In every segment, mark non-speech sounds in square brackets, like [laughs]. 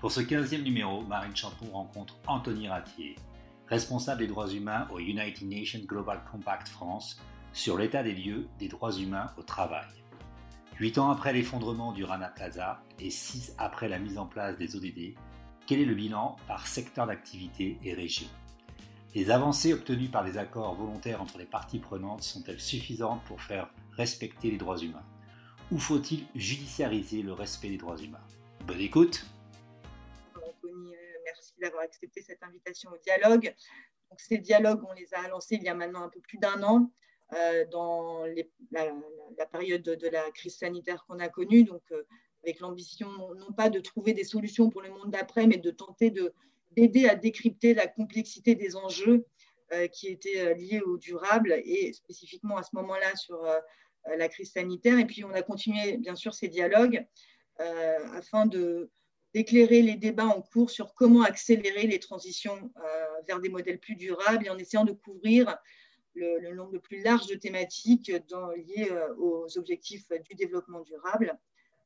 Pour ce 15e numéro, Marine Champon rencontre Anthony Ratier, responsable des droits humains au United Nations Global Compact France, sur l'état des lieux des droits humains au travail. Huit ans après l'effondrement du Rana Plaza et six après la mise en place des ODD, quel est le bilan par secteur d'activité et région? Les avancées obtenues par les accords volontaires entre les parties prenantes sont-elles suffisantes pour faire respecter les droits humains? Ou faut-il judiciariser le respect des droits humains? Bonne écoute d'avoir accepté cette invitation au dialogue. Ces dialogues, on les a lancés il y a maintenant un peu plus d'un an. Euh, dans la, période de, la crise sanitaire qu'on a connue, donc euh, avec l'ambition non pas de trouver des solutions pour le monde d'après, mais de tenter d'aider à décrypter la complexité des enjeux euh, qui étaient liés au durable et spécifiquement à ce moment-là sur la crise sanitaire. Et puis on a continué bien sûr ces dialogues afin de d'éclairer les débats en cours sur comment accélérer les transitions vers des modèles plus durables et en essayant de couvrir le, nombre le plus large de thématiques liées euh, aux objectifs du développement durable.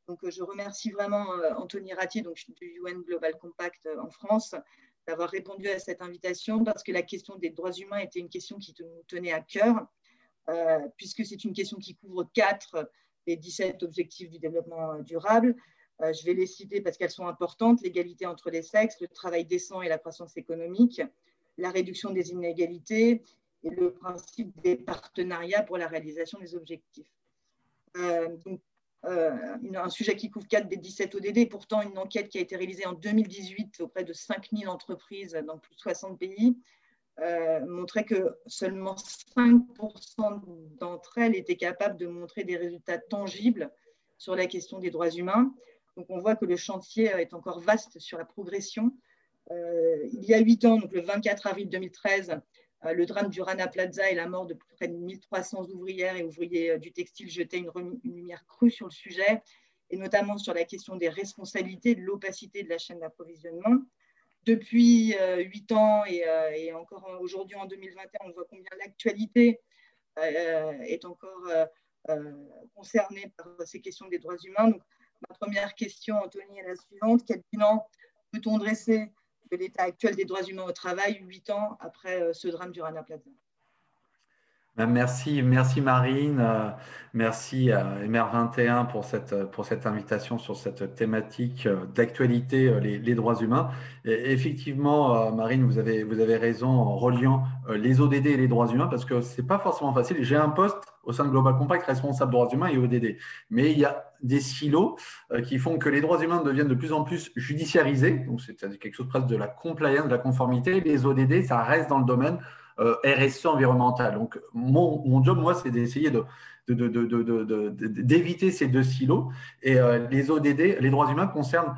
Donc, euh, je remercie vraiment euh, Anthony Ratier donc, du UN Global Compact en France d'avoir répondu à cette invitation parce que la question des droits humains était une question qui nous tenait à cœur, puisque c'est une question qui couvre quatre des 17 objectifs du développement durable. Je vais les citer parce qu'elles sont importantes, l'égalité entre les sexes, le travail décent et la croissance économique, la réduction des inégalités et le principe des partenariats pour la réalisation des objectifs. Euh, euh, un sujet qui couvre 4 des 17 ODD, pourtant une enquête qui a été réalisée en 2018 auprès de 5000 entreprises dans plus de 60 pays euh, montrait que seulement 5% d'entre elles étaient capables de montrer des résultats tangibles sur la question des droits humains. Donc on voit que le chantier est encore vaste sur la progression. il y a 8 ans, donc le 24 avril 2013, euh, le drame du Rana Plaza et la mort de près de 1300 ouvrières et ouvriers euh, du textile jetaient une, lumière crue sur le sujet, et notamment sur la question des responsabilités, de l'opacité de la chaîne d'approvisionnement. Depuis euh, huit ans et, encore aujourd'hui en 2021, on voit combien l'actualité est encore concernée par ces questions des droits humains. Ma première question, Anthony, est la suivante. Quel bilan peut-on dresser de l'état actuel des droits humains au travail, huit ans après euh, ce drame du Rana Plaza? Ben, merci, merci Marine, euh, merci à MR21 pour cette, pour cette invitation sur cette thématique euh, d'actualité, les, droits humains. effectivement, Marine, vous avez, vous avez raison en reliant les ODD et les droits humains parce que ce n'est pas forcément facile. J'ai un poste au sein de Global Compact responsable droits humains et ODD, mais il y a des silos euh, qui font que les droits humains deviennent de plus en plus judiciarisés. Donc, c'est quelque chose presque de la compliance, de la conformité. Les ODD, ça reste dans le domaine euh, RSE environnemental. Donc, mon, job, moi, c'est d'essayer de, d'éviter ces deux silos. Et euh, les ODD, les droits humains concernent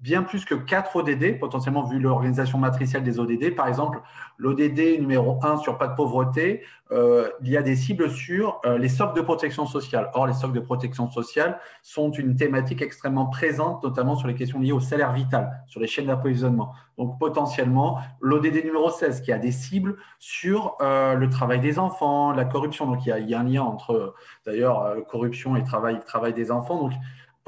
bien plus que 4 ODD, potentiellement vu l'organisation matricielle des ODD. Par exemple, l'ODD numéro 1 sur pas de pauvreté, euh, il y a des cibles sur euh, les socles de protection sociale. Or, les socles de protection sociale sont une thématique extrêmement présente, notamment sur les questions liées au salaire vital, sur les chaînes d'approvisionnement. Donc, potentiellement, l'ODD numéro 16 qui a des cibles sur euh, le travail des enfants, la corruption. Donc, il y a, il y a un lien entre, d'ailleurs, corruption et travail, travail des enfants. Donc,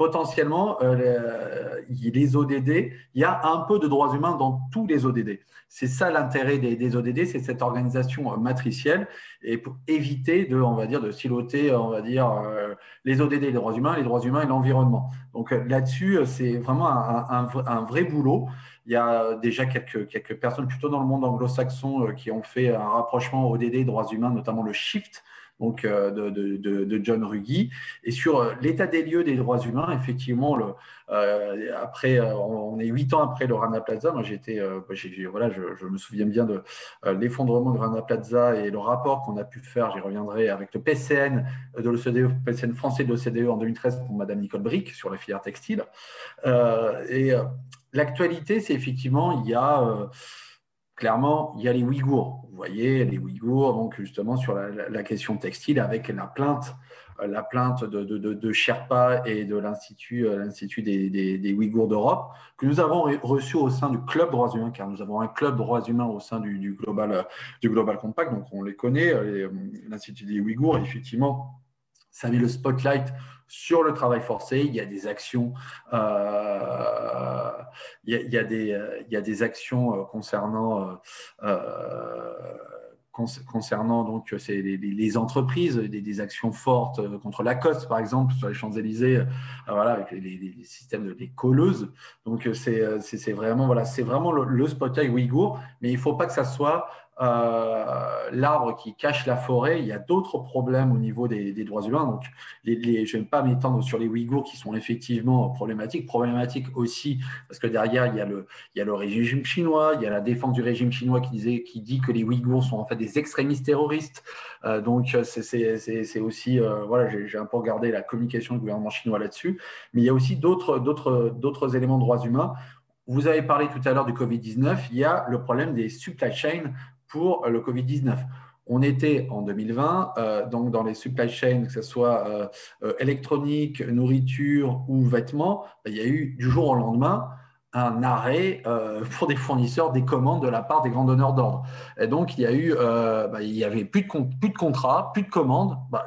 potentiellement, euh, les ODD, il y a un peu de droits humains dans tous les ODD. C'est ça l'intérêt des, ODD, c'est cette organisation matricielle et pour éviter de, on va dire, de siloter, on va dire, euh, les ODD, les droits humains, les droits humains et l'environnement. Donc euh, là-dessus, c'est vraiment un, vrai boulot. Il y a déjà quelques, quelques personnes plutôt dans le monde anglo-saxon qui ont fait un rapprochement ODD, droits humains, notamment le SHIFT, donc, euh, de, John Ruggie. Et sur euh, l'état des lieux des droits humains, effectivement, euh, après, on est huit ans après le Rana Plaza. Moi, j'étais, voilà, je, me souviens bien de l'effondrement de Rana Plaza et le rapport qu'on a pu faire. J'y reviendrai avec le PCN de l'OCDE, PCN français de l'OCDE en 2013 pour Madame Nicole Brick sur la filière textile. et l'actualité, c'est effectivement, il y a clairement, il y a les Ouïghours. Vous voyez, les Ouïghours, donc justement sur la, question textile, avec la plainte, euh, la plainte de, Sherpa et de l'Institut euh, des, des, Ouïghours d'Europe, que nous avons reçu au sein du Club droits humains, car nous avons un club droits humains au sein du, Global, du Global Compact, donc on les connaît, euh, l'Institut des Ouïghours, effectivement, ça met le spotlight sur le travail forcé. Il y a des actions, euh, il, y a, des, il y a des actions concernant concernant donc les, les, entreprises, des, actions fortes euh, contre la côte, par exemple, sur les Champs-Élysées, euh, voilà, avec les, systèmes de colleuses. Donc, euh, c'est vraiment, voilà, vraiment le, le spotlight ouïghour, mais il ne faut pas que ça soit euh, l'arbre qui cache la forêt, il y a d'autres problèmes au niveau des, droits humains. Donc, je ne vais pas m'étendre sur les Ouïghours qui sont effectivement problématiques. Problématiques aussi parce que derrière, il y, a le, régime chinois, il y a la défense du régime chinois qui dit que les Ouïghours sont en fait des extrémistes terroristes. Euh, donc, c'est aussi, euh, voilà, j'ai un peu regardé la communication du gouvernement chinois là-dessus. Mais il y a aussi d'autres éléments de droits humains vous avez parlé tout à l'heure du Covid-19, il y a le problème des supply chains le Covid-19. On était en 2020, euh, donc dans les supply chains, que ce soit euh, euh, électronique, nourriture ou vêtements, ben, il y a eu du jour au lendemain un arrêt pour des fournisseurs des commandes de la part des grands donneurs d'ordre. Et donc, il y a eu, ben, il y avait plus de, plus de contrats, plus de commandes. Ben,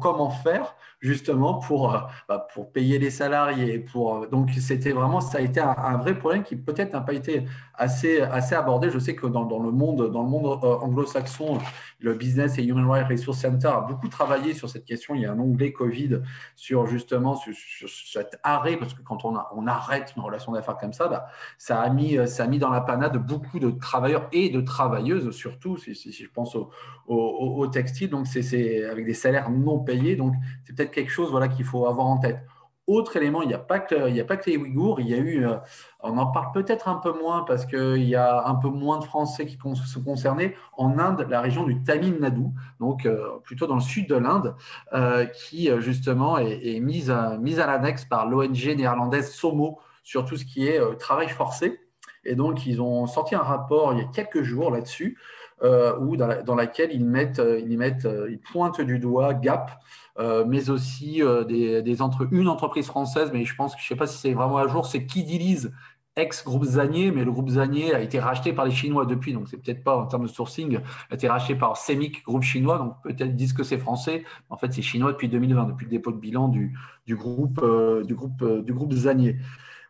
comment, faire justement pour, euh, bah, pour payer les salariés. Pour, euh, donc, c'était vraiment, ça a été un, vrai problème qui peut-être n'a pas été assez, assez abordé. Je sais que dans, dans le monde, dans le monde euh, anglo-saxon, le Business et Human Rights Resource Center a beaucoup travaillé sur cette question. Il y a un onglet Covid sur justement sur, cet arrêt, parce que quand on, on arrête une relation d'affaires comme ça, bah, ça, a mis, ça a mis dans la panade beaucoup de travailleurs et de travailleuses, surtout si, si, je pense au, au, au textile. Donc, c'est avec des salaires non payés. Donc, c'est peut-être quelque chose voilà, qu'il faut avoir en tête. Autre élément, il n'y a, pas que, a pas les Ouïghours, il y a eu, euh, on en parle peut-être un peu moins parce qu'il y a un peu moins de Français qui sont concernés, en Inde, la région du Tamil Nadu, donc euh, plutôt dans le sud de l'Inde, euh, qui justement est, mise, à, mise à l'index par l'ONG néerlandaise SOMO sur tout ce qui est travail forcé. Et donc, ils ont sorti un rapport il y a quelques jours là-dessus, où dans, dans, laquelle ils, mettent, ils, mettent, ils pointent du doigt Gap, euh, mais aussi euh, des, entre, une entreprise française, mais je pense que je ne sais pas si c'est vraiment à jour, c'est Kidiliz, ex-groupe Zanier, mais le groupe Zanier a été racheté par les Chinois depuis, donc c'est peut-être pas en termes de sourcing, a été racheté par Semic, groupe chinois, donc peut-être disent que c'est français, en fait c'est chinois depuis 2020, depuis le dépôt de bilan du, du groupe, euh, du, groupe, du groupe Zanier.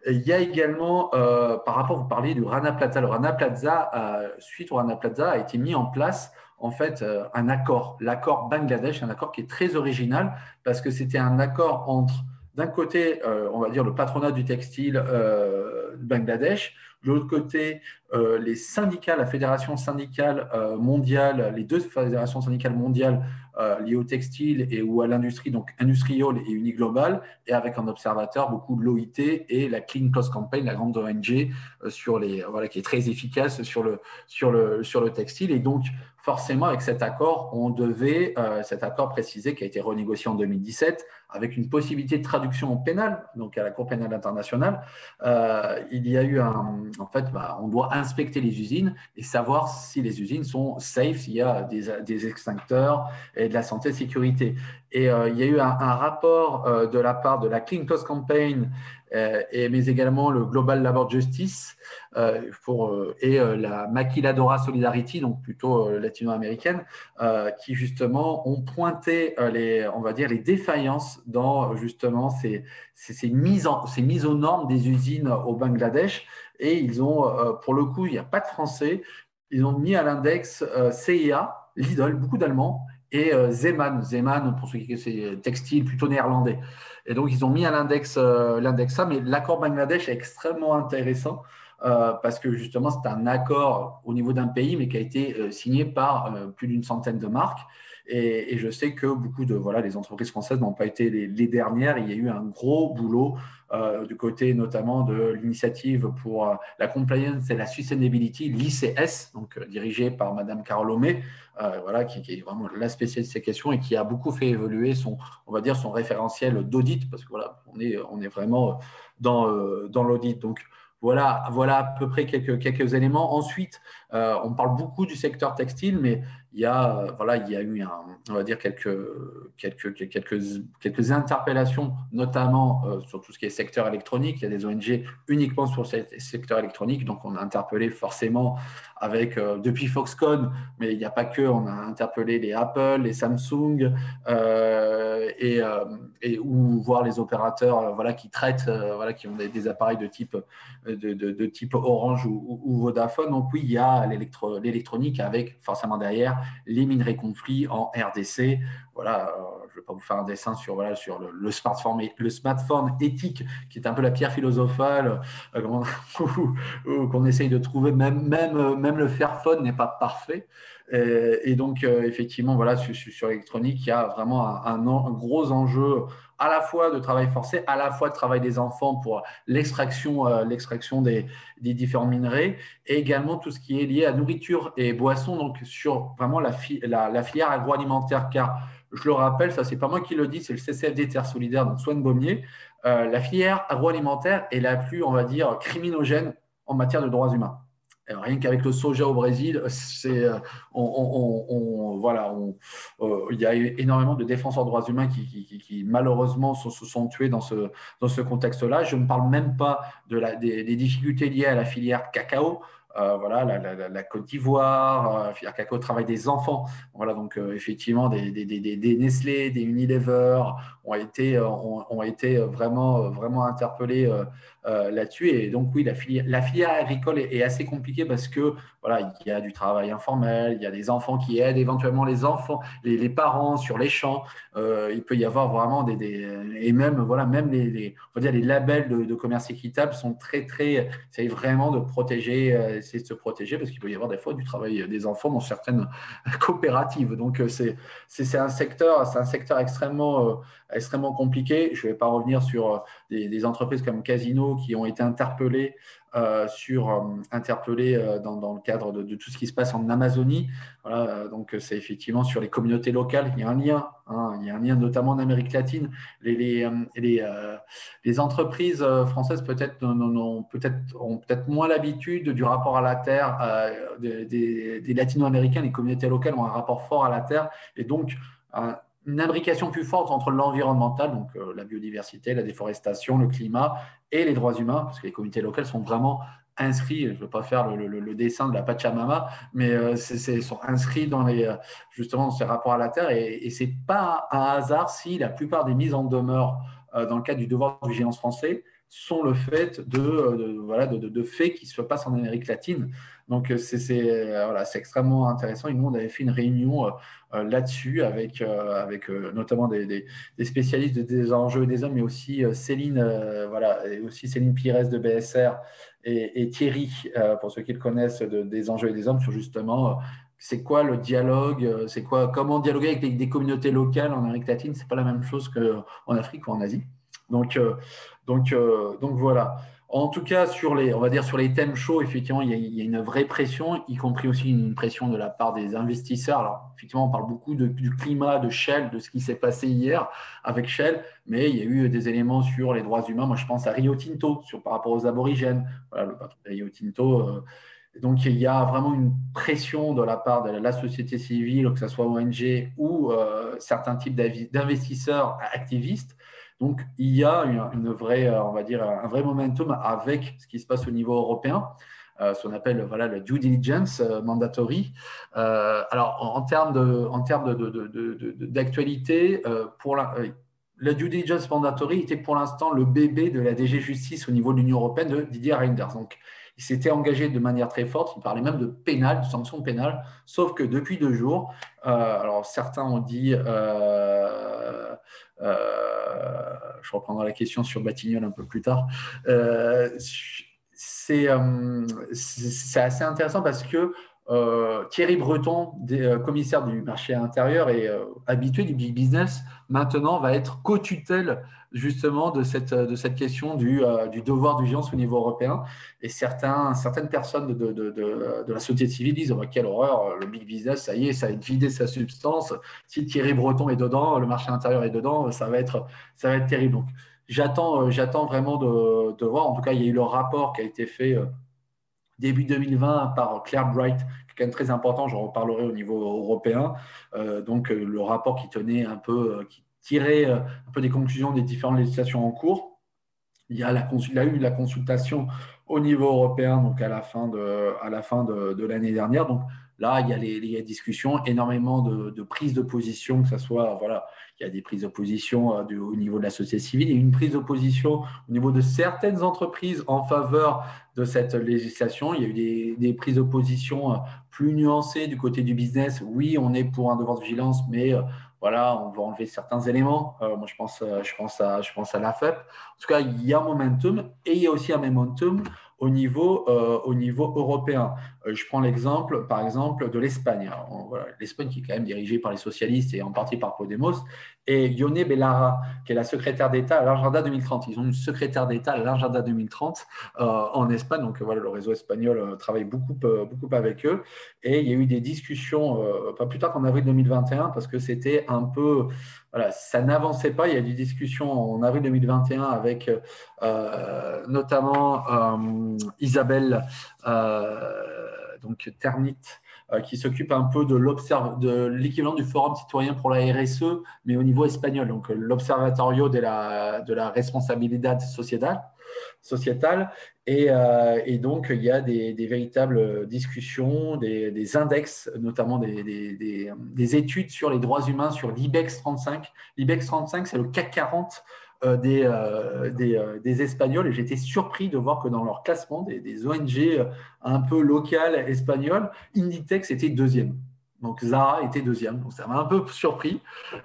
Il y a également, par rapport, vous parliez du Rana Plaza. Le Rana Plaza, suite au Rana Plaza, a été mis en place en fait euh, un accord, l'accord Bangladesh, un accord qui est très original parce que c'était un accord entre, d'un côté, euh, on va dire le patronat du textile euh, Bangladesh, de l'autre côté, les syndicats, la fédération syndicale mondiale, les deux fédérations syndicales mondiales liées au textile et ou à l'industrie, donc Industrial et Uniglobal, et avec un observateur, beaucoup de l'OIT et la Clean Clothes Campaign, la grande ONG sur les, voilà, qui est très efficace sur le, sur le, sur le textile. Et donc, forcément, avec cet accord, on devait, euh, cet accord précisé qui a été renégocié en 2017, avec une possibilité de traduction en pénal, donc à la Cour pénale internationale, euh, il y a eu un. En fait, bah, on doit inspecter les usines et savoir si les usines sont safe, s'il y a des, extincteurs et de la santé et sécurité. Et euh, il y a eu un, rapport de la part de la Clean Cost Campaign euh, et, mais également le Global Labor Justice euh, pour, euh, et la Maquiladora Solidarity, donc plutôt latino-américaine, qui justement ont pointé les, on va dire, les défaillances dans justement ces, ces, mises, en, ces mises aux normes des usines au Bangladesh. Et ils ont, pour le coup, il n'y a pas de Français, ils ont mis à l'index CIA, Lidl, beaucoup d'Allemands, et Zeman. Zeman, pour ceux qui c'est textile, plutôt néerlandais. Et donc, ils ont mis à l'index euh, l'index ça, mais l'accord Bangladesh est extrêmement intéressant euh, parce que justement, c'est un accord au niveau d'un pays, mais qui a été euh, signé par plus d'une centaine de marques. Et, je sais que beaucoup de voilà, les entreprises françaises n'ont pas été les, dernières. Il y a eu un gros boulot du côté notamment de l'initiative pour la compliance et la sustainability, l'ICS, donc dirigée par Madame Carole Homé, euh, voilà, qui, est vraiment la spécialiste de ces questions et qui a beaucoup fait évoluer son, on va dire, son référentiel d'audit, parce que voilà, on est, on est vraiment dans, euh, dans l'audit. Donc, voilà, voilà à peu près quelques, quelques éléments. Ensuite, euh, on parle beaucoup du secteur textile, mais il y a, voilà, il y a eu, un, on va dire, quelques, quelques, quelques, quelques interpellations, notamment sur tout ce qui est secteur électronique. Il y a des ONG uniquement sur ce secteur électronique, donc on a interpellé forcément avec, depuis Foxconn, mais il n'y a pas que, on a interpellé les Apple, les Samsung, et, et, ou voir les opérateurs voilà, qui traitent, voilà, qui ont des, appareils de type, de, de, type Orange ou, ou, Vodafone. Donc oui, il y a l'électronique avec forcément derrière les minerais conflits en RDC. Voilà, euh, je ne vais pas vous faire un dessin sur, voilà, sur le, smartphone, le smartphone éthique, qui est un peu la pierre philosophale euh, [laughs] qu'on essaye de trouver. Même, même, même le Fairphone n'est pas parfait. Et, donc, euh, effectivement, voilà, sur, sur l'électronique, il y a vraiment un, gros enjeu à la fois de travail forcé, à la fois de travail des enfants pour l'extraction euh, l'extraction des, différents minerais, et également tout ce qui est lié à nourriture et boissons, donc sur vraiment la, la, filière agroalimentaire, car je le rappelle, ça c'est pas moi qui le dis, c'est le CCFD Terre Solidaire, donc Swan Baumier, euh, la filière agroalimentaire est la plus, on va dire, criminogène en matière de droits humains. Rien qu'avec le soja au Brésil, c'est, euh, on, voilà, euh, il y a énormément de défenseurs de droits humains qui, malheureusement se sont, tués dans ce, dans ce contexte-là. Je ne parle même pas de la, des, difficultés liées à la filière cacao. Euh, voilà, la, Côte d'Ivoire, filière cacao, travail des enfants. Voilà, donc effectivement, des, des, des, Nestlé, des Unilever ont été, ont, été vraiment, vraiment interpellés euh, là-dessus. Et donc, oui, la filière, agricole est, assez compliquée parce que voilà, il y a du travail informel, il y a des enfants qui aident éventuellement les enfants, les, parents sur les champs. Euh, il peut y avoir vraiment des, et même voilà, même les, on va dire les labels de, commerce équitable sont très très, c'est vraiment de protéger, euh, c'est de se protéger parce qu'il peut y avoir des fois du travail des enfants dans certaines [laughs] coopératives. Donc c'est c'est un secteur, c'est un secteur extrêmement extrêmement compliqué. Je ne vais pas revenir sur des, des entreprises comme Casino qui ont été interpellés, euh, sur, euh, interpellés euh, dans, le cadre de, tout ce qui se passe en Amazonie. Voilà, donc, c'est effectivement sur les communautés locales. Il y a un lien, hein, il y a un lien notamment en Amérique latine. Les, les, les, entreprises françaises peut-être ont peut-être peut-être moins l'habitude du rapport à la terre. des, des, des latino-américains, les communautés locales ont un rapport fort à la terre et donc une imbrication plus forte entre l'environnemental, donc euh, la biodiversité, la déforestation, le climat et les droits humains, parce que les communautés locales sont vraiment inscrits, je ne veux pas faire le, dessin de la Pachamama, mais euh, sont inscrits dans les, euh, justement dans ces rapports à la Terre, et, ce n'est pas un hasard si la plupart des mises en demeure dans le cadre du devoir de vigilance français sont le fait de, de, faits qui se passent en Amérique latine. Donc, c'est voilà, extrêmement intéressant. Et nous, on avait fait une réunion euh, là-dessus avec, euh, euh, notamment des, spécialistes des enjeux des hommes, mais aussi Céline, voilà, et aussi Céline Pires de BSR et, Thierry, pour ceux qui le connaissent, des enjeux et des hommes, sur justement c'est quoi le dialogue, c'est quoi, comment dialoguer avec des, communautés locales en Amérique latine, c'est pas la même chose qu'en Afrique ou en Asie. Donc voilà. En tout cas, sur les, on va dire sur les thèmes chauds, effectivement, il y, a, une vraie pression, y compris aussi une pression de la part des investisseurs. Alors, effectivement, on parle beaucoup du climat, de Shell, de ce qui s'est passé hier avec Shell, mais il y a eu des éléments sur les droits humains. Moi, je pense à Rio Tinto, par rapport aux aborigènes. Rio Tinto. Euh, donc, il y a vraiment une pression de la part de la société civile, que ce soit ONG ou euh, certains types d'investisseurs activistes, donc, il y a euh, dire, un vrai momentum avec ce qui se passe au niveau européen. Euh, ce qu'on appelle voilà, le due diligence euh, mandatory. alors, en, termes d'actualité, pour la, due diligence mandatory était pour l'instant le bébé de la DG Justice au niveau de l'Union européenne de Didier Reinders. Donc, il s'était engagé de manière très forte, il parlait même de pénal, de sanctions pénales, sauf que depuis deux jours, alors certains ont dit euh, je reprendrai la question sur Batignolles un peu plus tard. Euh, euh, c'est assez intéressant parce que Thierry Breton, commissaire du marché intérieur et habitué du big business, maintenant va être co-tutelle justement de cette, de cette question du, euh, du devoir d'urgence au niveau européen. Et certaines personnes de, de, de, la société civile disent oh, quelle horreur, le big business, ça y est, ça a vidé sa substance. Si Thierry Breton est dedans, le marché intérieur est dedans, ça va être, ça va être terrible. Donc j'attends, euh, j'attends vraiment de, voir. En tout cas, il y a eu le rapport qui a été fait. Euh, début 2020 par Claire Bright, quelqu'un de très important, j'en reparlerai au niveau européen. donc le rapport qui tenait un peu, qui tirait un peu des conclusions des différentes législations en cours. Il y a, la, eu la consultation au niveau européen donc à la fin de, à la fin de, de l'année dernière. Donc là, il y a les, les discussions, énormément de, prises de position, que ce soit, voilà, il y a des prises de position euh, au niveau de la société civile et une prise de position au niveau de certaines entreprises en faveur de cette législation. Il y a eu des, des prises de position euh, plus nuancées du côté du business. Oui, on est pour un devoir de vigilance, mais euh, voilà, on va enlever certains éléments. moi, je pense, je pense à, je pense à la FEP. En tout cas, il y a un momentum et il y a aussi un momentum au niveau, euh, au niveau européen. Euh, je prends l'exemple, par exemple, de l'Espagne. L'Espagne qui est quand même dirigée par les socialistes et en partie par Podemos, et Yone Bellara, qui est la secrétaire d'État à l'agenda 2030. Ils ont une secrétaire d'État à l'agenda 2030 euh, en Espagne, donc voilà, le réseau espagnol travaille beaucoup, beaucoup avec eux. Et il y a eu des discussions, pas plus tard qu'en avril 2021, parce que c'était un peu voilà, ça n'avançait pas. Il y a eu des discussions en avril 2021 avec euh, notamment euh, Isabelle euh, donc Ternit, qui s'occupe un peu de l'équivalent du Forum citoyen pour la RSE, mais au niveau espagnol, donc l'Observatorio de la, de la responsabilidad sociétale. Euh, et, donc, il y a des, véritables discussions, des, index, notamment des, études sur les droits humains sur l'IBEX 35. L'IBEX 35, c'est le CAC 40 euh, euh, des, Espagnols. Et j'étais surpris de voir que dans leur classement des, ONG un peu locales espagnoles, Inditex était deuxième. Donc Zara était deuxième. Donc ça m'a un peu surpris,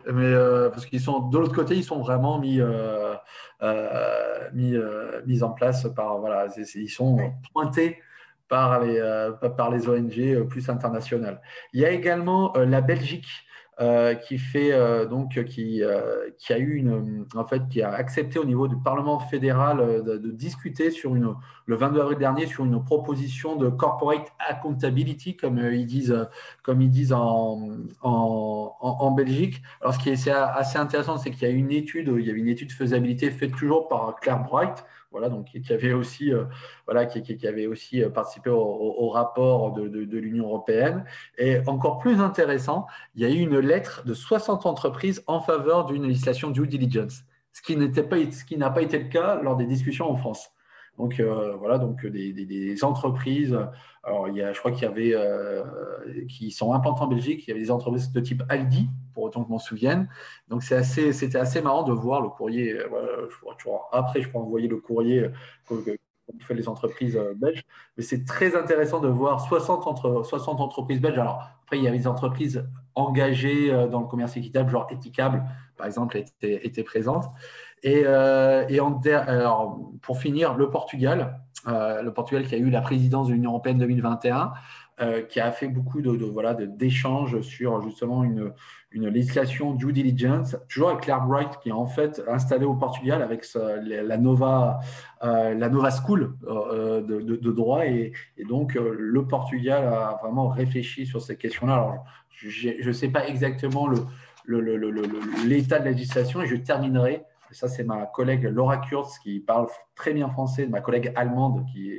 mais euh, parce qu'ils sont de l'autre côté, ils sont vraiment mis, euh, euh, mis, mis, en place par voilà, ils sont pointés par les, par les ONG plus internationales. Il y a également la Belgique euh, qui fait euh, donc qui, euh, qui a eu une en fait qui a accepté au niveau du Parlement fédéral de, discuter sur une le 22 avril dernier sur une proposition de corporate accountability comme ils disent comme ils disent en, en, en, Belgique. Alors ce qui est assez intéressant c'est qu'il y a une étude il y avait une étude de faisabilité faite toujours par Claire Bright voilà, donc qui avait aussi, euh, voilà, qui, avait aussi euh, participé au, rapport de, l'Union européenne. Et encore plus intéressant, il y a eu une lettre de 60 entreprises en faveur d'une législation due diligence, ce qui n'était pas, ce qui n'a pas été le cas lors des discussions en France. Donc euh, voilà, donc des, entreprises. Alors il y a, je crois qu'il y avait qui sont implantés en Belgique. Il y avait des entreprises de type Aldi, pour autant que je m'en souvienne. Donc c'est assez, c'était assez marrant de voir le courrier. Je, après, je peux envoyer le courrier que, fait les entreprises belges. Mais c'est très intéressant de voir 60, entre, 60 entreprises belges. Alors après, il y avait des entreprises engagées dans le commerce équitable, genre Éticable, par exemple, étaient, étaient présentes. Et, euh, pour finir, le Portugal, euh, le Portugal qui a eu la présidence de l'Union européenne 2021, euh, qui a fait beaucoup de, voilà d'échanges sur justement une, une législation due diligence, toujours avec Claire Bright qui est en fait installée au Portugal avec la Nova euh, la Nova School euh, de, droit. Et, donc le Portugal a vraiment réfléchi sur ces questions-là. Alors je ne sais pas exactement l'état de la législation et je terminerai. Ça, c'est ma collègue Laura Kurz qui parle très bien français, ma collègue allemande qui,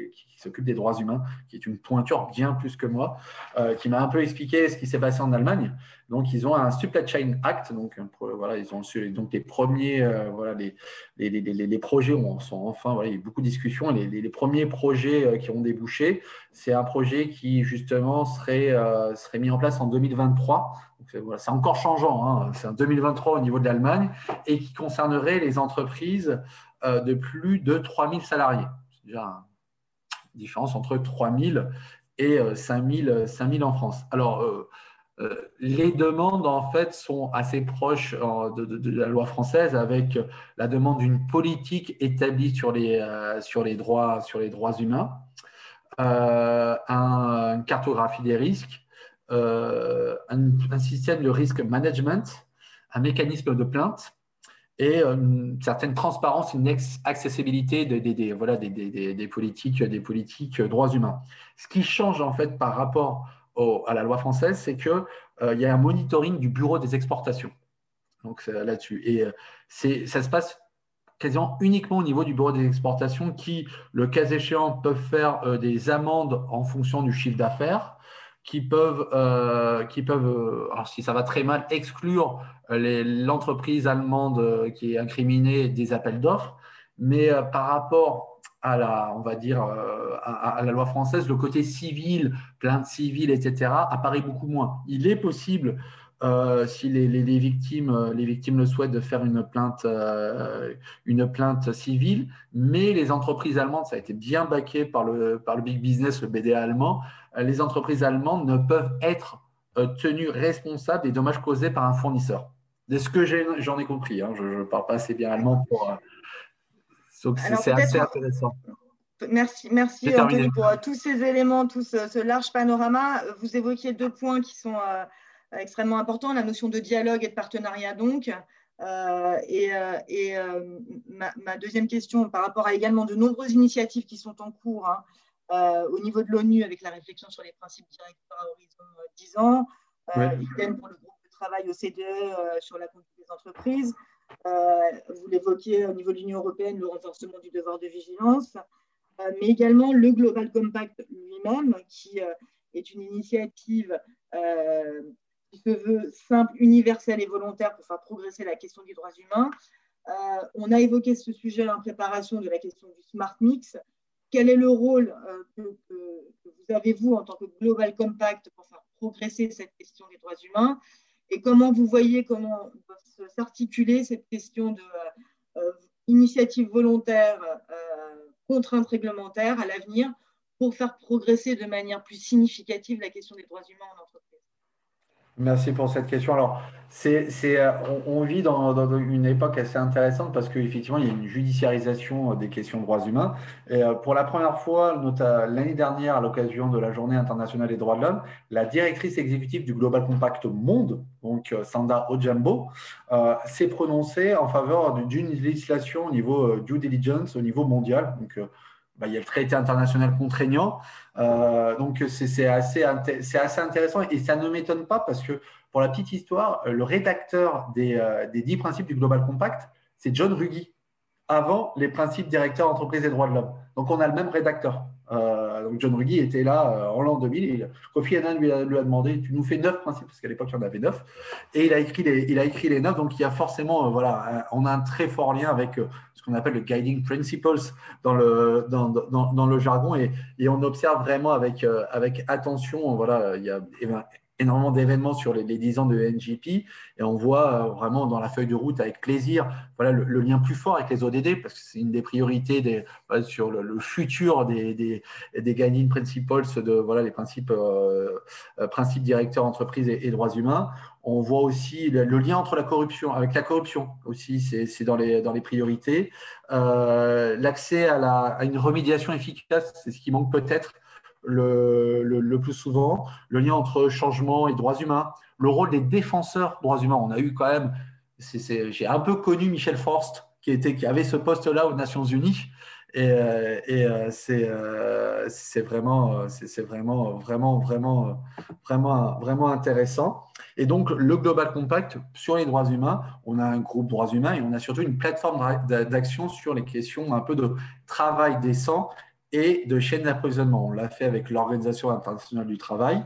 s'occupe des droits humains, qui est une pointure bien plus que moi, euh, qui m'a un peu expliqué ce qui s'est passé en Allemagne. Donc, ils ont un Supply Chain Act. Donc, voilà, ils ont donc les premiers, euh, voilà, les, les, les, les, projets sont enfin, il y a eu beaucoup de discussions. Les, premiers projets euh, qui ont débouché, c'est un projet qui justement serait, mis en place en 2023 c'est encore changeant, hein. c'est en 2023 au niveau de l'Allemagne, et qui concernerait les entreprises euh, de plus de 3000 salariés. C'est déjà différence entre 3000 et 5000, euh, 5000 en France. Alors, euh, les demandes, en fait, sont assez proches de, la loi française avec la demande d'une politique établie sur les, sur les, droits, sur les droits humains, une cartographie des risques, euh, un, système de risque management, un mécanisme de plainte et une certaine transparence, une accessibilité des, voilà, des, politiques, des politiques droits humains. Ce qui change en fait par rapport à la loi française, c'est qu'il euh, y a un monitoring du bureau des exportations. Donc là-dessus. Et euh, ça se passe quasiment uniquement au niveau du bureau des exportations qui, le cas échéant, peuvent faire des amendes en fonction du chiffre d'affaires qui peuvent, euh, qui peuvent euh, alors si ça va très mal, exclure euh, l'entreprise allemande qui est incriminée des appels d'offres. Mais par rapport à la, on va dire, à, la loi française, le côté civil, plainte civile, etc., apparaît beaucoup moins. Il est possible si les, les, victimes, les victimes le souhaitent, de faire une plainte, une plainte civile, mais les entreprises allemandes, ça a été bien baqué par le, par le big business, le BDA allemand, les entreprises allemandes ne peuvent être euh, tenues responsables des dommages causés par un fournisseur. De ce que j'en ai, compris, hein. je ne parle pas assez bien allemand pour. Euh, c'est assez intéressant. Merci, merci Anthony pour euh, tous ces éléments, tout ce, large panorama. Vous évoquiez deux points qui sont extrêmement importants, la notion de dialogue et de partenariat donc. et, ma, deuxième question par rapport à également de nombreuses initiatives qui sont en cours, hein, euh, au niveau de l'ONU avec la réflexion sur les principes directeurs à horizon 10 euh, ans, euh, idem pour le groupe de travail OCDE sur la conduite des entreprises. vous l'évoquiez au niveau de l'Union européenne, le renforcement du devoir de vigilance, mais également le Global Compact lui-même, qui est une initiative qui se veut simple, universelle et volontaire pour faire progresser la question des droits humains. on a évoqué ce sujet en préparation de la question du Smart Mix, quel est le rôle euh, que, vous avez, vous, en tant que Global Compact, pour faire progresser cette question des droits humains? Et comment vous voyez comment s'articuler cette question de euh, euh, volontaire, contrainte réglementaire à l'avenir pour faire progresser de manière plus significative la question des droits humains en entreprise? Merci pour cette question. Alors, euh, on, vit dans, une époque assez intéressante parce qu'effectivement, il y a une judiciarisation des questions de droits humains. Euh, pour la première fois, l'année dernière, à l'occasion de la Journée internationale des droits de l'homme, la directrice exécutive du Global Compact Monde, donc euh, Sanda Ojambo, s'est prononcée en faveur d'une législation au niveau due diligence, au niveau mondial. Bah, il y a le traité international contraignant. Euh, donc, c'est assez, intéressant et ça ne m'étonne pas parce que, pour la petite histoire, le rédacteur des, euh, des 10 principes du Global Compact, c'est John Ruggie, avant les principes directeurs entreprises et droits de l'homme. Donc, on a le même rédacteur. Euh, donc John Ruggie était là euh, en l'an 2000. Et Kofi Annan lui a, demandé Tu nous fais neuf principes, parce qu'à l'époque, il y en avait neuf. Et il a écrit les, il neuf. Donc il y a forcément, euh, voilà, on a un très fort lien avec ce qu'on appelle le guiding principles dans le, jargon. Et, on observe vraiment avec, avec attention. Voilà, il y a énormément d'événements sur les, les, 10 ans de NGP et on voit euh, vraiment dans la feuille de route avec plaisir voilà, le, lien plus fort avec les ODD parce que c'est une des priorités des, sur le, futur des, des, des, guiding principles, de, voilà, les principes, euh, euh, principes directeurs entreprises et, droits humains. On voit aussi le, lien entre la corruption, avec la corruption aussi, c'est dans les, dans les priorités. L'accès à, à une remédiation efficace, c'est ce qui manque peut-être le, plus souvent, le lien entre changement et droits humains, le rôle des défenseurs droits humains. On a eu quand même, j'ai un peu connu Michel Forst, qui, était, qui avait ce poste-là aux Nations Unies. Et, euh, et euh, euh, c'est vraiment, c'est vraiment, vraiment, vraiment, vraiment, vraiment intéressant. Et donc, le Global Compact sur les droits humains, on a un groupe droits humains et on a surtout une plateforme d'action sur les questions un peu de travail décent et de chaîne d'approvisionnement. On l'a fait avec l'Organisation internationale du travail